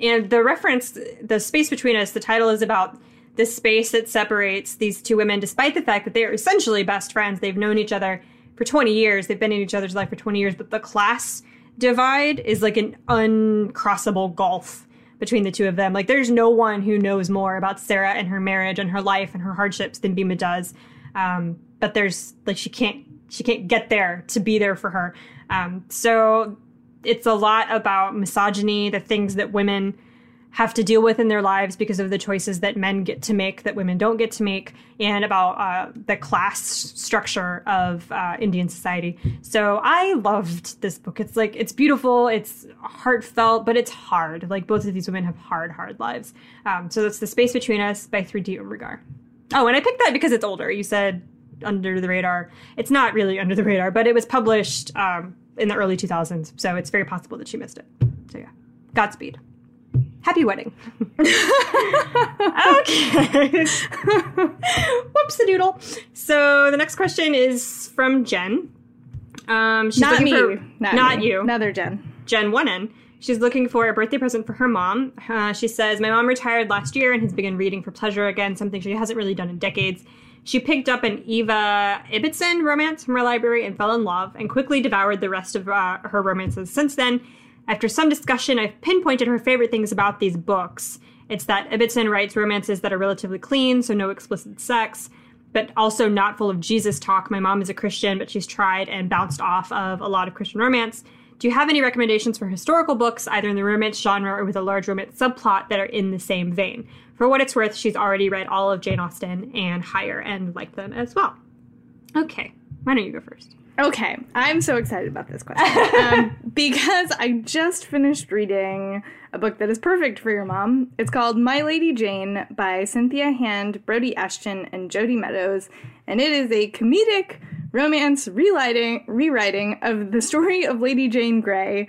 and the reference, the space between us, the title is about this space that separates these two women, despite the fact that they are essentially best friends. They've known each other for 20 years. They've been in each other's life for 20 years, but the class divide is like an uncrossable gulf between the two of them. Like there's no one who knows more about Sarah and her marriage and her life and her hardships than Bhima does. Um, but there's like she can't she can't get there to be there for her. Um, so it's a lot about misogyny, the things that women have to deal with in their lives because of the choices that men get to make that women don't get to make, and about uh, the class structure of uh, Indian society. So I loved this book. It's like it's beautiful, it's heartfelt, but it's hard. Like both of these women have hard, hard lives. Um, so that's the space between us by Thrity Umrigar. Oh, and I picked that because it's older. You said under the radar. It's not really under the radar, but it was published um, in the early 2000s, so it's very possible that she missed it. So yeah, Godspeed. Happy wedding. okay. Whoops a doodle. So the next question is from Jen. Um, she's not me. for not, not me. you. Another Jen. Jen One She's looking for a birthday present for her mom. Uh, she says, My mom retired last year and has begun reading for pleasure again, something she hasn't really done in decades. She picked up an Eva Ibbotson romance from her library and fell in love, and quickly devoured the rest of uh, her romances since then. After some discussion, I've pinpointed her favorite things about these books. It's that Ibbotson writes romances that are relatively clean, so no explicit sex, but also not full of Jesus talk. My mom is a Christian, but she's tried and bounced off of a lot of Christian romance. Do you have any recommendations for historical books, either in the romance genre or with a large romance subplot, that are in the same vein? For what it's worth, she's already read all of Jane Austen and Heyer and liked them as well. Okay, why don't you go first? Okay, I'm so excited about this question um, because I just finished reading a book that is perfect for your mom. It's called My Lady Jane by Cynthia Hand, Brodi Ashton, and Jody Meadows, and it is a comedic romance rewriting rewriting of the story of Lady Jane Grey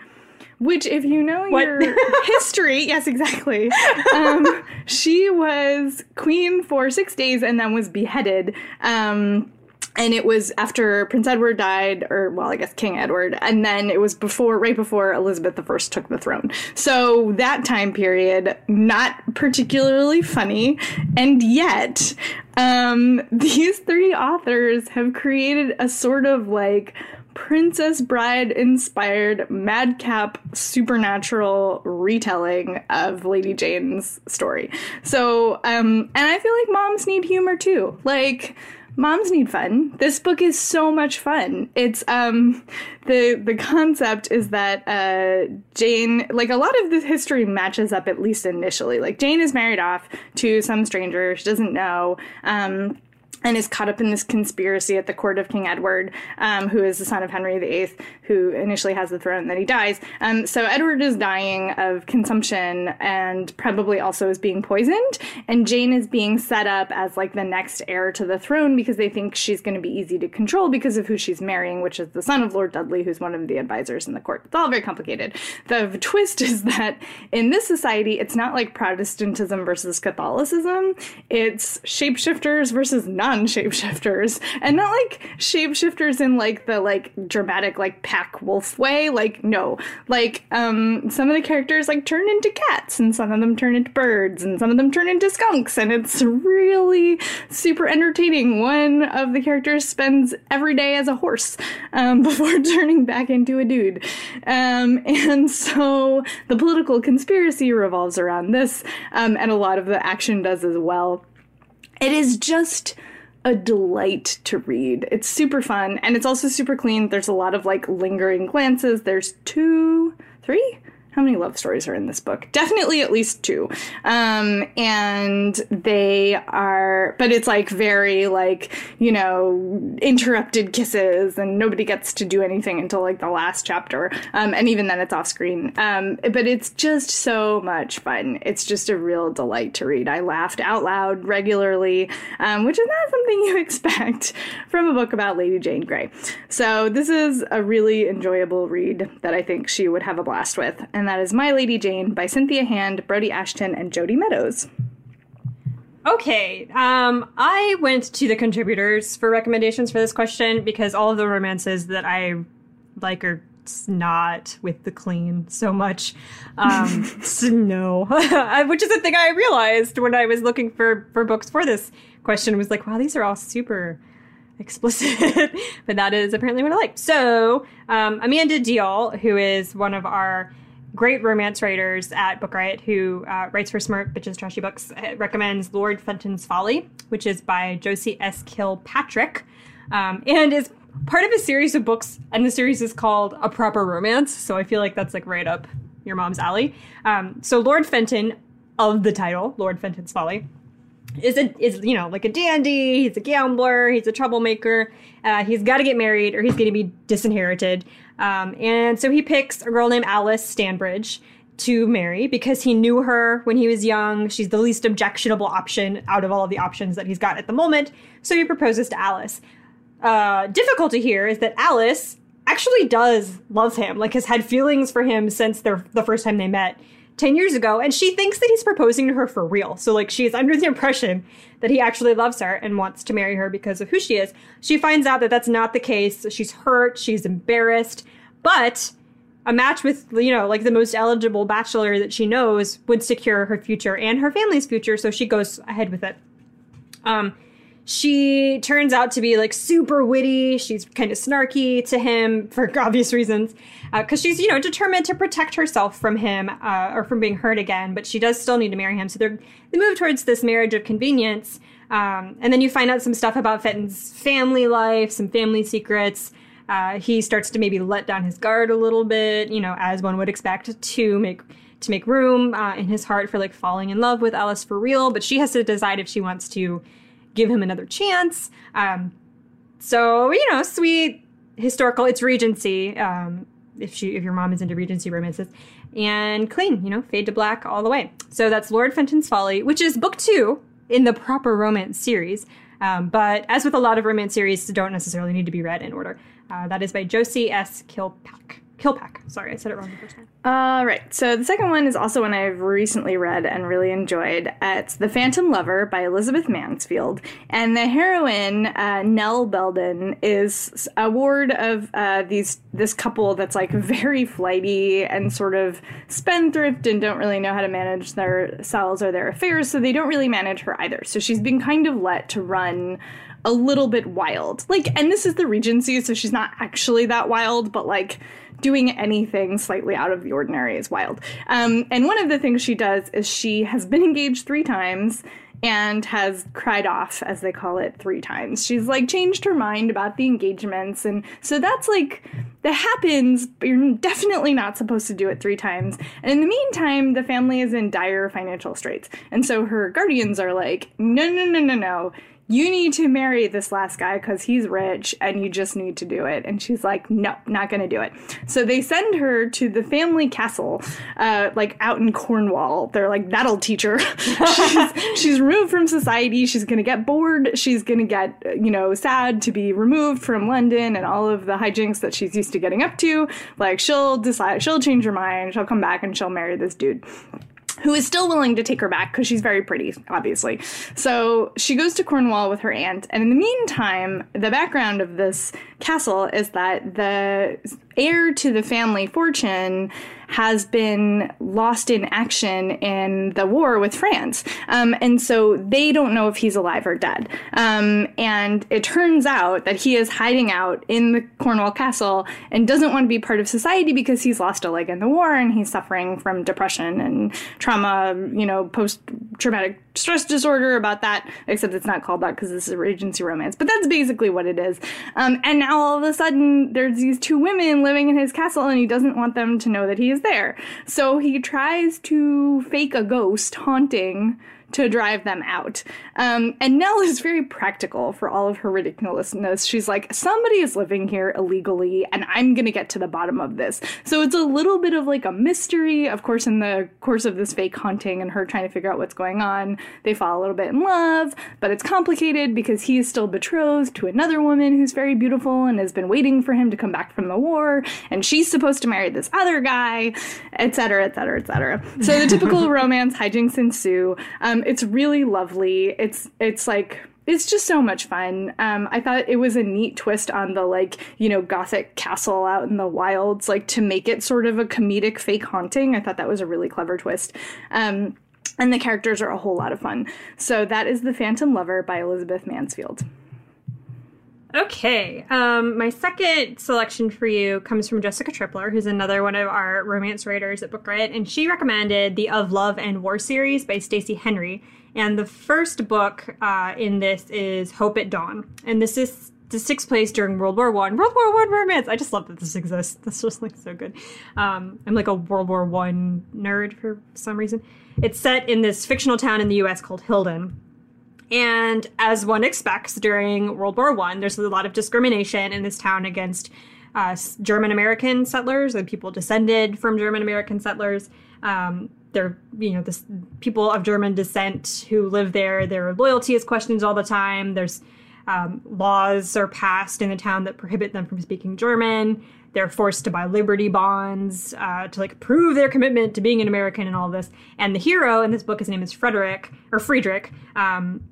which, if you know What? your history, yes, exactly. Um, she was queen for six days and then was beheaded. Um, and it was after Prince Edward died, or well, I guess King Edward, and then it was before, right before Elizabeth I took the throne. So that time period, not particularly funny, and yet, um, these three authors have created a sort of like Princess Bride inspired madcap supernatural retelling of Lady Jane's story. So, um, and I feel like moms need humor too. Like, moms need fun. This book is so much fun. It's um the the concept is that uh Jane like a lot of the history matches up at least initially. Like Jane is married off to some stranger she doesn't know. Um and is caught up in this conspiracy at the court of King Edward, um, who is the son of Henry VIII, who initially has the throne then he dies. Um, so Edward is dying of consumption and probably also is being poisoned. And Jane is being set up as like the next heir to the throne because they think she's going to be easy to control because of who she's marrying, which is the son of Lord Dudley, who's one of the advisors in the court. It's all very complicated. The twist is that in this society, it's not like Protestantism versus Catholicism, it's shapeshifters versus non shapeshifters. And not like shapeshifters in like the like dramatic like pack wolf way. Like no. Like um some of the characters like turn into cats and some of them turn into birds and some of them turn into skunks and it's really super entertaining. One of the characters spends every day as a horse um, before turning back into a dude. Um, and so the political conspiracy revolves around this um, and a lot of the action does as well. It is just a delight to read. It's super fun and it's also super clean. There's a lot of like lingering glances. There's two, three, how many love stories are in this book? Definitely at least two. Um, and they are, but it's like very like, you know, interrupted kisses and nobody gets to do anything until like the last chapter. Um, and even then it's off screen. Um, but it's just so much fun. It's just a real delight to read. I laughed out loud regularly, um, which is not something you expect from a book about Lady Jane Grey. So this is a really enjoyable read that I think she would have a blast with. And and that is My Lady Jane by Cynthia Hand, Brodi Ashton, and Jody Meadows. Okay, um, I went to the contributors for recommendations for this question because all of the romances that I like are not with the clean so much. Um, no, which is a thing I realized when I was looking for for books for this question. Was like, wow, these are all super explicit, but that is apparently what I like. So, um, Amanda Diehl, who is one of our great romance writers at Book Riot who uh, writes for Smart Bitches Trashy Books recommends Lord Fenton's Folly, which is by Josi S. Kilpatrick, um, and is part of a series of books, and the series is called A Proper Romance. So I feel like that's like right up your mom's alley. Um, so Lord Fenton, of the title, Lord Fenton's Folly, is a is you know like a dandy. He's a gambler. He's a troublemaker. Uh, he's got to get married, or he's going to be disinherited. Um, and so he picks a girl named Alice Stanbridge to marry because he knew her when he was young. She's the least objectionable option out of all of the options that he's got at the moment. So he proposes to Alice. Uh, difficulty here is that Alice actually does love him, like has had feelings for him since their the first time they met. 10 years ago, and she thinks that he's proposing to her for real. So, like, she is under the impression that he actually loves her and wants to marry her because of who she is. She finds out that that's not the case. She's hurt, she's embarrassed, but a match with, you know, like the most eligible bachelor that she knows would secure her future and her family's future, so she goes ahead with it. Um, she turns out to be like super witty. She's kind of snarky to him for obvious reasons, because uh, she's you know determined to protect herself from him uh, or from being hurt again. But she does still need to marry him. So they they move towards this marriage of convenience. Um, and then you find out some stuff about Fenton's family life, some family secrets. Uh, he starts to maybe let down his guard a little bit, you know, as one would expect to make to make room uh, in his heart for like falling in love with Alice for real. But she has to decide if she wants to give him another chance. Um, so you know, sweet historical. It's Regency. Um, if she, if your mom is into Regency romances, and clean, you know, fade to black all the way. So that's Lord Fenton's Folly, which is book two in the proper romance series. Um, but as with a lot of romance series, don't necessarily need to be read in order. Uh, that is by Josi S. Kilpack. Kilpack. Sorry, I said it wrong the first time. Uh, right. So the second one is also one I've recently read and really enjoyed. It's The Phantom Lover by Elizabeth Mansfield. And the heroine, uh, Nell Belden, is a ward of uh, these this couple that's like very flighty and sort of spendthrift and don't really know how to manage their selves or their affairs. So they don't really manage her either. So she's been kind of let to run a little bit wild. Like, and this is the Regency, so she's not actually that wild, but like doing anything slightly out of the ordinary is wild. Um, and one of the things she does is she has been engaged three times and has cried off, as they call it, three times. She's like changed her mind about the engagements. And so that's like, that happens, but you're definitely not supposed to do it three times. And in the meantime, the family is in dire financial straits. And so her guardians are like, no, no, no, no, no you need to marry this last guy because he's rich and you just need to do it. And she's like, no, not going to do it. So they send her to the family castle, uh, like out in Cornwall. They're like, that'll teach her. she's, she's removed from society. She's going to get bored. She's going to get, you know, sad to be removed from London and all of the hijinks that she's used to getting up to. Like, she'll decide, she'll change her mind. She'll come back and she'll marry this dude who is still willing to take her back because she's very pretty, obviously. So she goes to Cornwall with her aunt, and in the meantime, the background of this castle is that the heir to the family fortune has been lost in action in the war with France. Um, and so they don't know if he's alive or dead. Um, and it turns out that he is hiding out in the Cornwall castle and doesn't want to be part of society because he's lost a leg in the war and he's suffering from depression and trauma, you know, post traumatic stress disorder about that, except it's not called that because this is a Regency romance. But that's basically what it is. Um, and now all of a sudden, there's these two women living in his castle, and he doesn't want them to know that he is there. So he tries to fake a ghost haunting to drive them out. Um, and Nell is very practical for all of her ridiculousness. She's like, somebody is living here illegally, and I'm gonna get to the bottom of this. So it's a little bit of like a mystery. Of course, in the course of this fake haunting and her trying to figure out what's going on, they fall a little bit in love, but it's complicated because he is still betrothed to another woman who's very beautiful and has been waiting for him to come back from the war, and she's supposed to marry this other guy, etc., etc., etc. So the typical romance hijinks ensue. Um, it's really lovely. It's it's like it's just so much fun. Um, I thought it was a neat twist on the like you know gothic castle out in the wilds, like to make it sort of a comedic fake haunting. I thought that was a really clever twist. Um, and the characters are a whole lot of fun. So that is The Phantom Lover by Elizabeth Mansfield. Okay. Um, my second selection for you comes from Jessica Tripler, who's another one of our romance writers at Book Riot, and she recommended the Of Love and War series by Stacy Henrie. And the first book uh, in this is Hope at Dawn, and this is this takes place during World War One. World War One romance. I just love that this exists. This just like so good. Um, I'm like a World War One nerd for some reason. It's set in this fictional town in the U.S. called Hilden, and as one expects during World War One, there's a lot of discrimination in this town against uh, German American settlers and people descended from German American settlers. Um, they're you know this people of German descent who live there. Their loyalty is questioned all the time. There's um, laws are passed in the town that prohibit them from speaking German. They're forced to buy Liberty bonds uh, to like prove their commitment to being an American and all this. And the hero in this book, his name is Frederick or Friedrich. Um,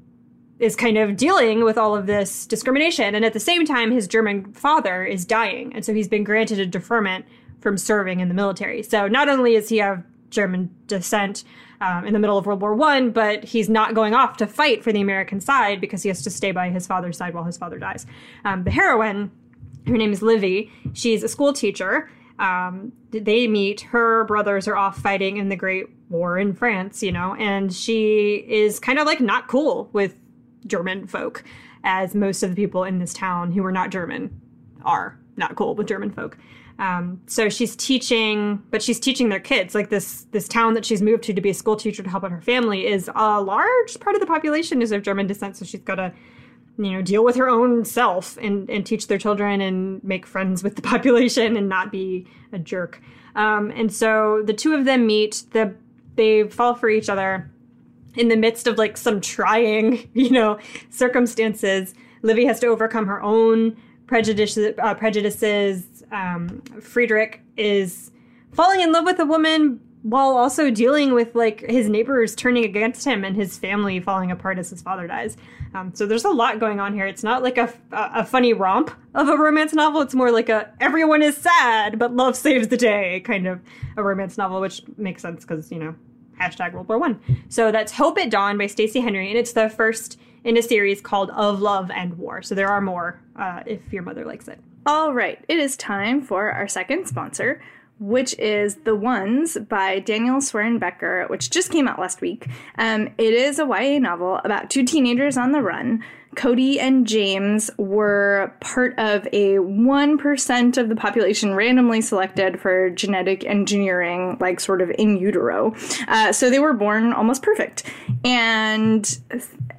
is kind of dealing with all of this discrimination. And at the same time, his German father is dying. And so he's been granted a deferment from serving in the military. So not only is he of German descent um, in the middle of World War One, but he's not going off to fight for the American side because he has to stay by his father's side while his father dies. Um, the heroine, her name is Livy, she's a school teacher. Um, they meet. Her brothers are off fighting in the Great War in France, you know, and she is kind of like not cool with German folk, as most of the people in this town who are not German are not cool with German folk. Um, so she's teaching, but she's teaching their kids. Like this, this town that she's moved to to be a school teacher to help out her family is a large part of the population is of German descent. So she's got to, you know, deal with her own self and and teach their children and make friends with the population and not be a jerk. Um, and so the two of them meet. The they fall for each other in the midst of like some trying, you know, circumstances, Livy has to overcome her own prejudices. Uh, prejudices. Um, Friedrich is falling in love with a woman while also dealing with like his neighbors turning against him and his family falling apart as his father dies. Um, so there's a lot going on here. It's not like a, a funny romp of a romance novel. It's more like a everyone is sad but love saves the day kind of a romance novel, which makes sense because you know hashtag World War One. So that's Hope at Dawn by Stacy Henrie, and it's the first in a series called Of Love and War. So there are more uh, if your mother likes it. All right, it is time for our second sponsor, which is The Ones by Daniel Sweren-Becker, which just came out last week. Um, it is a YA novel about two teenagers on the run. Cody and James were part of a 1% of the population randomly selected for genetic engineering, like sort of in utero. Uh, so they were born almost perfect. And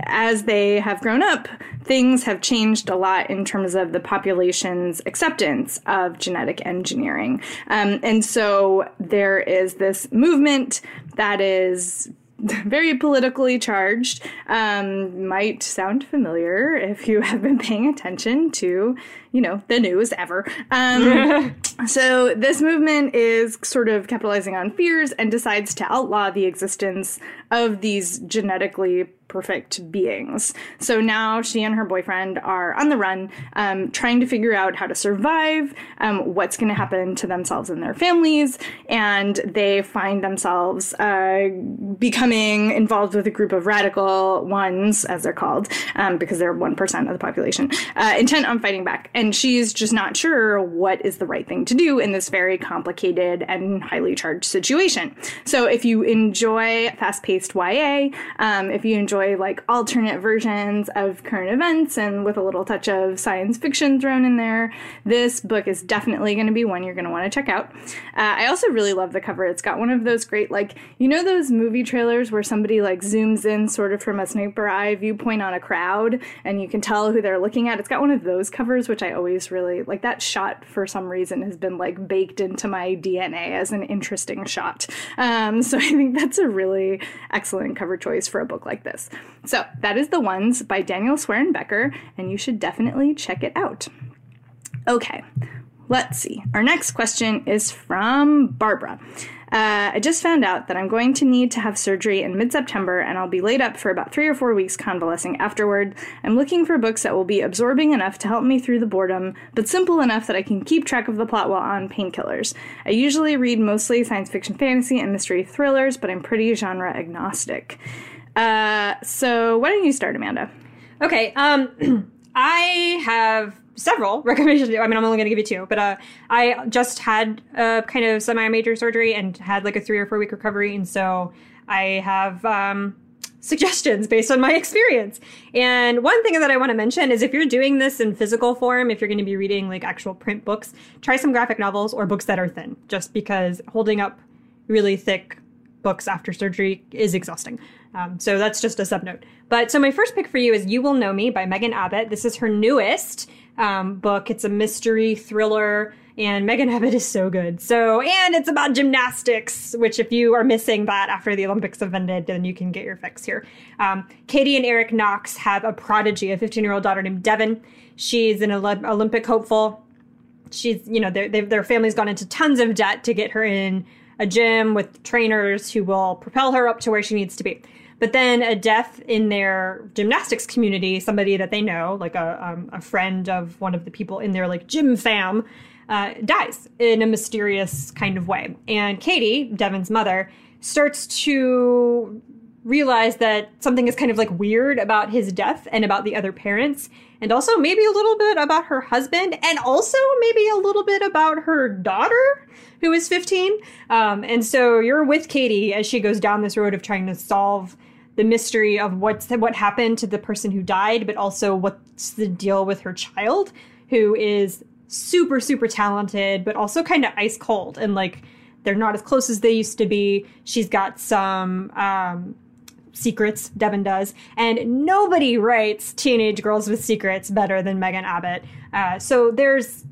as they have grown up, things have changed a lot in terms of the population's acceptance of genetic engineering. Um, and so there is this movement that is very politically charged. Um, might sound familiar if you have been paying attention to, you know, the news ever. Um, so this movement is sort of capitalizing on fears and decides to outlaw the existence of these genetically perfect beings. So now she and her boyfriend are on the run, um, trying to figure out how to survive, um, what's going to happen to themselves and their families, and they find themselves uh, becoming involved with a group of radical ones, as they're called, um, because they're 1% of the population, uh, intent on fighting back. And she's just not sure what is the right thing to do in this very complicated and highly charged situation. So if you enjoy fast paced YA, um, if you enjoy enjoy like alternate versions of current events and with a little touch of science fiction thrown in there, this book is definitely going to be one you're going to want to check out. Uh, I also really love the cover. It's got one of those great, like, you know, those movie trailers where somebody like zooms in sort of from a sniper eye viewpoint on a crowd and you can tell who they're looking at. It's got one of those covers, which I always really like. That shot for some reason has been like baked into my DNA as an interesting shot. Um, so I think that's a really excellent cover choice for a book like this. So that is The Ones by Daniel Sweren-Becker, and you should definitely check it out. Okay, let's see. Our next question is from Barbara. Uh, I just found out that I'm going to need to have surgery in mid September and I'll be laid up for about three or four weeks convalescing afterward. I'm looking for books that will be absorbing enough to help me through the boredom, but simple enough that I can keep track of the plot while on painkillers. I usually read mostly science fiction, fantasy, and mystery thrillers, but I'm pretty genre agnostic. Uh, so why don't you start, Amanda? Okay. Um, I have several recommendations. I mean, I'm only going to give you two, but uh, I just had a kind of semi-major surgery and had like a three or four week recovery, and so I have um, suggestions based on my experience. And one thing that I want to mention is if you're doing this in physical form, if you're going to be reading like actual print books, try some graphic novels or books that are thin, just because holding up really thick books after surgery is exhausting. Um, so that's just a sub note. But so my first pick for you is You Will Know Me by Megan Abbott. This is her newest um, book. It's a mystery thriller, and Megan Abbott is so good. So, and it's about gymnastics, which if you are missing that after the Olympics have ended, then you can get your fix here. Um, Katie and Eric Knox have a prodigy, a 15 year old daughter named Devon. She's an Olympic hopeful. She's, you know, their, their family's gone into tons of debt to get her in a gym with trainers who will propel her up to where she needs to be. But then a death in their gymnastics community, somebody that they know, like a, um, a friend of one of the people in their like gym fam, uh, dies in a mysterious kind of way. And Katie, Devon's mother, starts to realize that something is kind of like weird about his death and about the other parents, and also maybe a little bit about her husband, and also maybe a little bit about her daughter, who is 15. Um, and so you're with Katie as she goes down this road of trying to solve the mystery of what's what happened to the person who died, but also what's the deal with her child, who is super super talented, but also kind of ice cold and like they're not as close as they used to be. She's got some um, secrets, Devon does, and nobody writes teenage girls with secrets better than Megan Abbott. Uh, so there's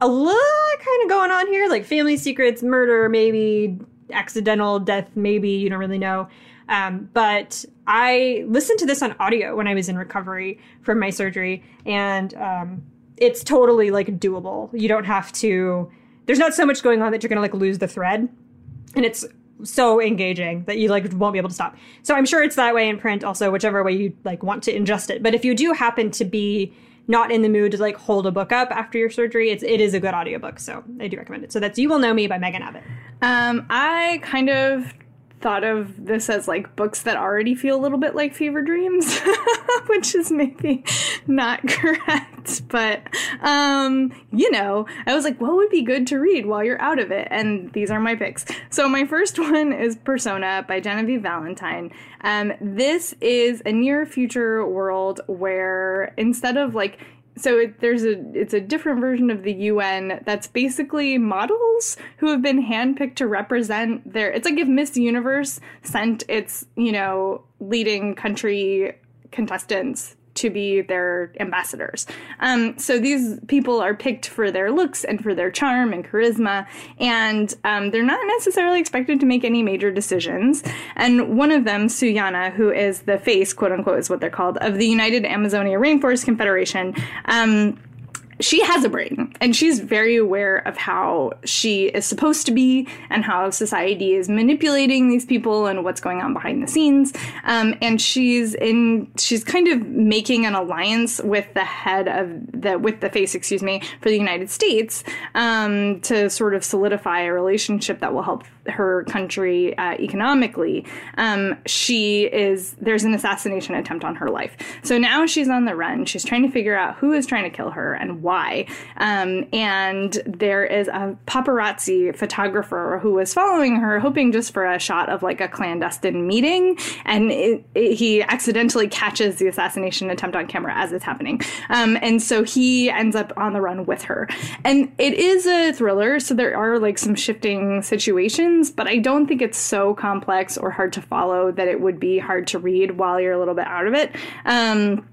a lot kind of going on here, like family secrets, murder, maybe accidental death, maybe you don't really know. Um, but I listened to this on audio when I was in recovery from my surgery, and um, it's totally like doable. You don't have to. There's not so much going on that you're gonna like lose the thread, and it's so engaging that you like won't be able to stop. So I'm sure it's that way in print, also whichever way you like want to ingest it. But if you do happen to be not in the mood to like hold a book up after your surgery, it's it is a good audiobook. So I do recommend it. So that's You Will Know Me by Megan Abbott. Um, I kind of thought of this as like books that already feel a little bit like fever dreams, which is maybe not correct. But, um, you know, I was like, what would be good to read while you're out of it? And these are my picks. So my first one is Persona by Genevieve Valentine. Um, this is a near future world where instead of like so it, there's a it's a different version of the UN that's basically models who have been handpicked to represent their it's like if Miss Universe sent its you know leading country contestants to be their ambassadors. Um, so these people are picked for their looks and for their charm and charisma, and um, they're not necessarily expected to make any major decisions. And one of them, Suyana, who is the face, quote unquote, is what they're called, of the United Amazonia Rainforest Confederation. Um, she has a brain and she's very aware of how she is supposed to be and how society is manipulating these people and what's going on behind the scenes. Um, and she's in she's kind of making an alliance with the head of the with the face excuse me for the united states um, to sort of solidify a relationship that will help her country uh, economically um, she is there's an assassination attempt on her life so now she's on the run she's trying to figure out who is trying to kill her and why. Um, and there is a paparazzi photographer who was following her, hoping just for a shot of like a clandestine meeting. And it, it, he accidentally catches the assassination attempt on camera as it's happening. Um, and so he ends up on the run with her. And it is a thriller, so there are like some shifting situations, but I don't think it's so complex or hard to follow that it would be hard to read while you're a little bit out of it. Um,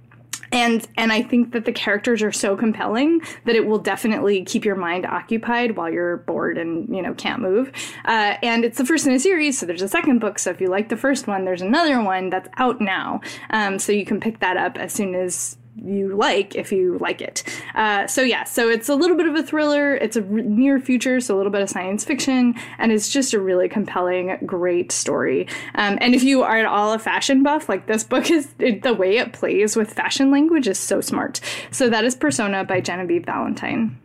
and and I think that the characters are so compelling that it will definitely keep your mind occupied while you're bored and you know can't move. Uh, and it's the first in a series, so there's a second book. So if you like the first one, there's another one that's out now, um, so you can pick that up as soon as you like if you like it. Uh, so yeah, so it's a little bit of a thriller. It's a near future, so a little bit of science fiction, and it's just a really compelling, great story. Um, and if you are at all a fashion buff, like this book is, it, the way it plays with fashion language is so smart. So that is Persona by Genevieve Valentine.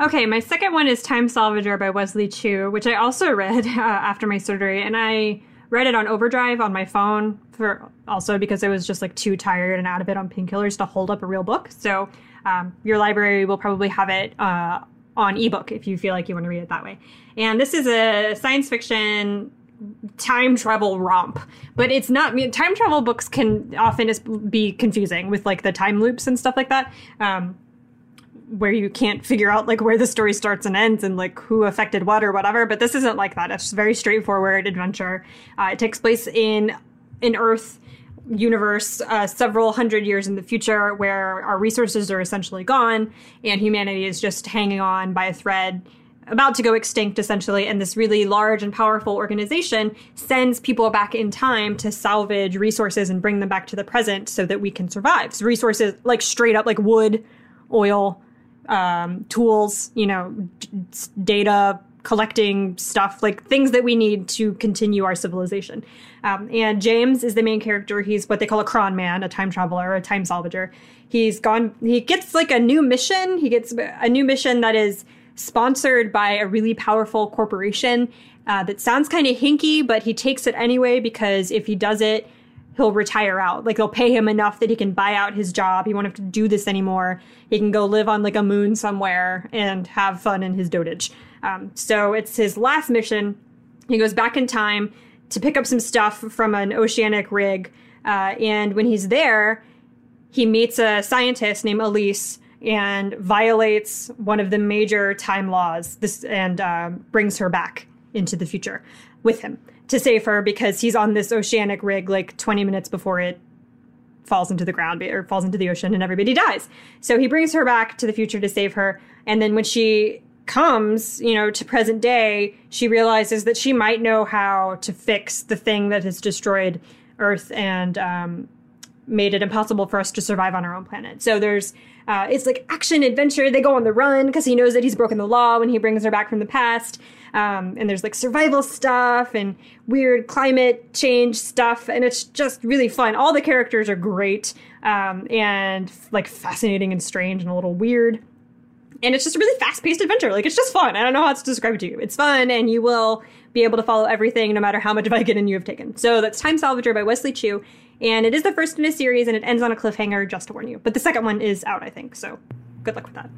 Okay, my second one is Time Salvager by Wesley Chu, which I also read uh, after my surgery, and I read it on overdrive on my phone for also because I was just like too tired and out of it on painkillers to hold up a real book. So um, your library will probably have it uh, on ebook if you feel like you want to read it that way. And this is a science fiction time travel romp but it's not I mean, time travel books can often be confusing with like the time loops and stuff like that um, where you can't figure out like where the story starts and ends and like who affected what or whatever. But this isn't like that. It's very straightforward adventure. Uh, it takes place in an Earth universe uh, several hundred years in the future where our resources are essentially gone and humanity is just hanging on by a thread about to go extinct essentially. And this really large and powerful organization sends people back in time to salvage resources and bring them back to the present so that we can survive. So resources like straight up like wood oil um, tools, you know, d- data collecting stuff, like things that we need to continue our civilization. Um, and James is the main character. He's what they call a chronman, a time traveler, a time salvager. He's gone, he gets like a new mission. He gets a new mission that is sponsored by a really powerful corporation uh, that sounds kind of hinky, but he takes it anyway because if he does it, he'll retire out. Like they'll pay him enough that he can buy out his job. He won't have to do this anymore. He can go live on like a moon somewhere and have fun in his dotage. Um, so it's his last mission. He goes back in time to pick up some stuff from an oceanic rig. Uh, and when he's there, he meets a scientist named Elise and violates one of the major time laws. This and uh, brings her back into the future with him to save her because he's on this oceanic rig like 20 minutes before it falls into the ground or falls into the ocean and everybody dies. So he brings her back to the future to save her. And then when she comes, you know, to present day, she realizes that she might know how to fix the thing that has destroyed Earth and um, made it impossible for us to survive on our own planet. So there's, uh, it's like action adventure. They go on the run because he knows that he's broken the law when he brings her back from the past. Um, and there's like survival stuff and weird climate change stuff, and it's just really fun. All the characters are great um, and like fascinating and strange and a little weird. And it's just a really fast-paced adventure. Like it's just fun. I don't know how else to describe it to you. It's fun, and you will be able to follow everything no matter how much Vicodin you have taken. So that's Time Salvager by Wesley Chu, and it is the first in a series, and it ends on a cliffhanger. Just to warn you, but the second one is out, I think. So good luck with that.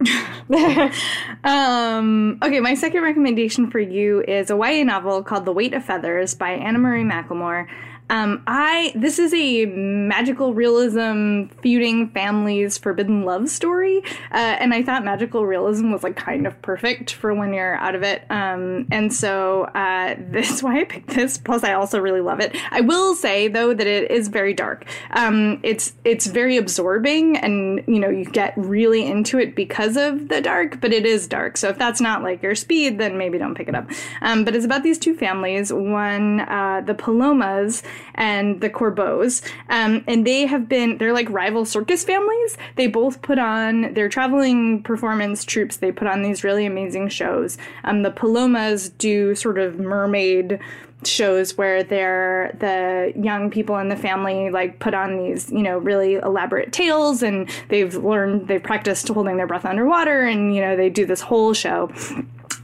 um, okay, my second recommendation for you is a YA novel called The Weight of Feathers by Anna Marie McLemore. Um, I this is a magical realism feuding families forbidden love story, uh, and I thought magical realism was like kind of perfect for when you're out of it. Um, and so uh, that's why I picked this. Plus, I also really love it. I will say though that it is very dark. Um, it's it's very absorbing, and you know you get really into it because of the dark. But it is dark, so if that's not like your speed, then maybe don't pick it up. Um, but it's about these two families. One, uh, the Palomas and the Corbeaus. Um, and they have been, they're like rival circus families. They both put on, they're traveling performance troops. They put on these really amazing shows. Um, the Palomas do sort of mermaid shows where they're the young people in the family like put on these you know really elaborate tales and they've learned they've practiced holding their breath underwater and you know they do this whole show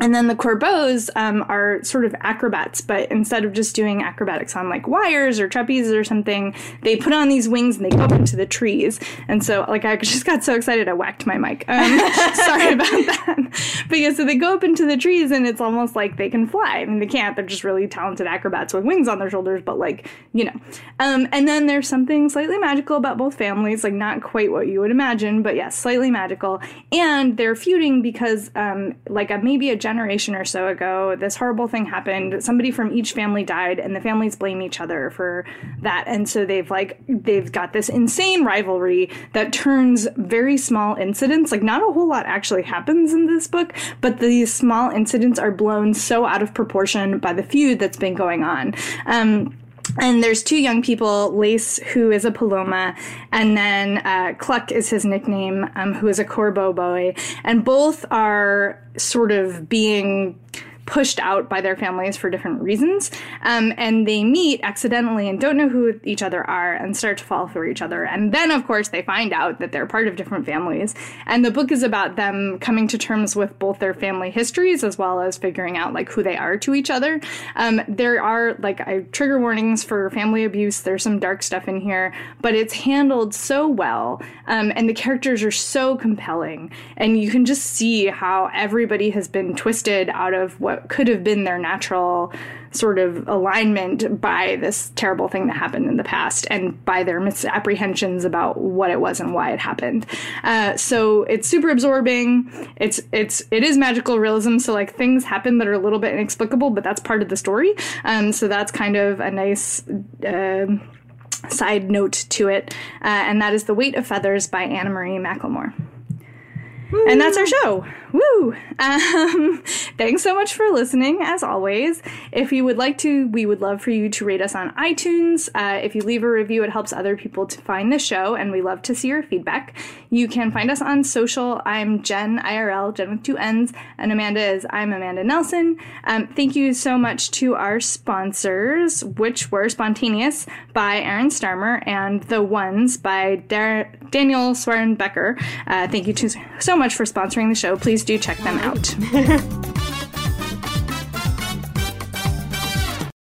and then the Corbeaus um, are sort of acrobats, but instead of just doing acrobatics on like wires or trapezes or something, they put on these wings and they go up into the trees. And so, like, I just got so excited I whacked my mic. Um, sorry about that. But yeah, so they go up into the trees and it's almost like they can fly. I mean, they can't. They're just really talented acrobats with wings on their shoulders, but like, you know. Um, and then there's something slightly magical about both families, like not quite what you would imagine, but yes, slightly magical. And they're feuding because, um, like, a, maybe a generation or so ago, this horrible thing happened. Somebody from each family died, and the families blame each other for that. And so they've like they've got this insane rivalry that turns very small incidents. Like not a whole lot actually happens in this book, but these small incidents are blown so out of proportion by the feud that's been going on. Um, and there's two young people, Lace, who is a Paloma, and then uh, Cluck is his nickname, um, who is a Corbeau boy. And both are sort of being pushed out by their families for different reasons. Um, and they meet accidentally and don't know who each other are and start to fall for each other. And then, of course, they find out that they're part of different families. And the book is about them coming to terms with both their family histories as well as figuring out like who they are to each other. Um, there are like I, trigger warnings for family abuse. There's some dark stuff in here, but it's handled so well. Um, and the characters are so compelling. And you can just see how everybody has been twisted out of what could have been their natural sort of alignment by this terrible thing that happened in the past and by their misapprehensions about what it was and why it happened. Uh, so it's super absorbing. It's it's it is magical realism. So like things happen that are a little bit inexplicable, but that's part of the story. Um, so that's kind of a nice. Uh, side note to it, uh, and that is The Weight of Feathers by Anna Marie McLemore. And that's our show. Woo! Um, thanks so much for listening, as always. If you would like to, we would love for you to rate us on iTunes. Uh, if you leave a review, it helps other people to find the show, and we love to see your feedback. You can find us on social. I'm Jenn IRL, Jen with two N's, and Amanda is I'm Amanda Nelson. Um, thank you so much to our sponsors, which were Spontaneous by Aaron Starmer and The Ones by Dar- Daniel Sweren-Becker. Uh, thank you to, so much for sponsoring the show. Please do check them out.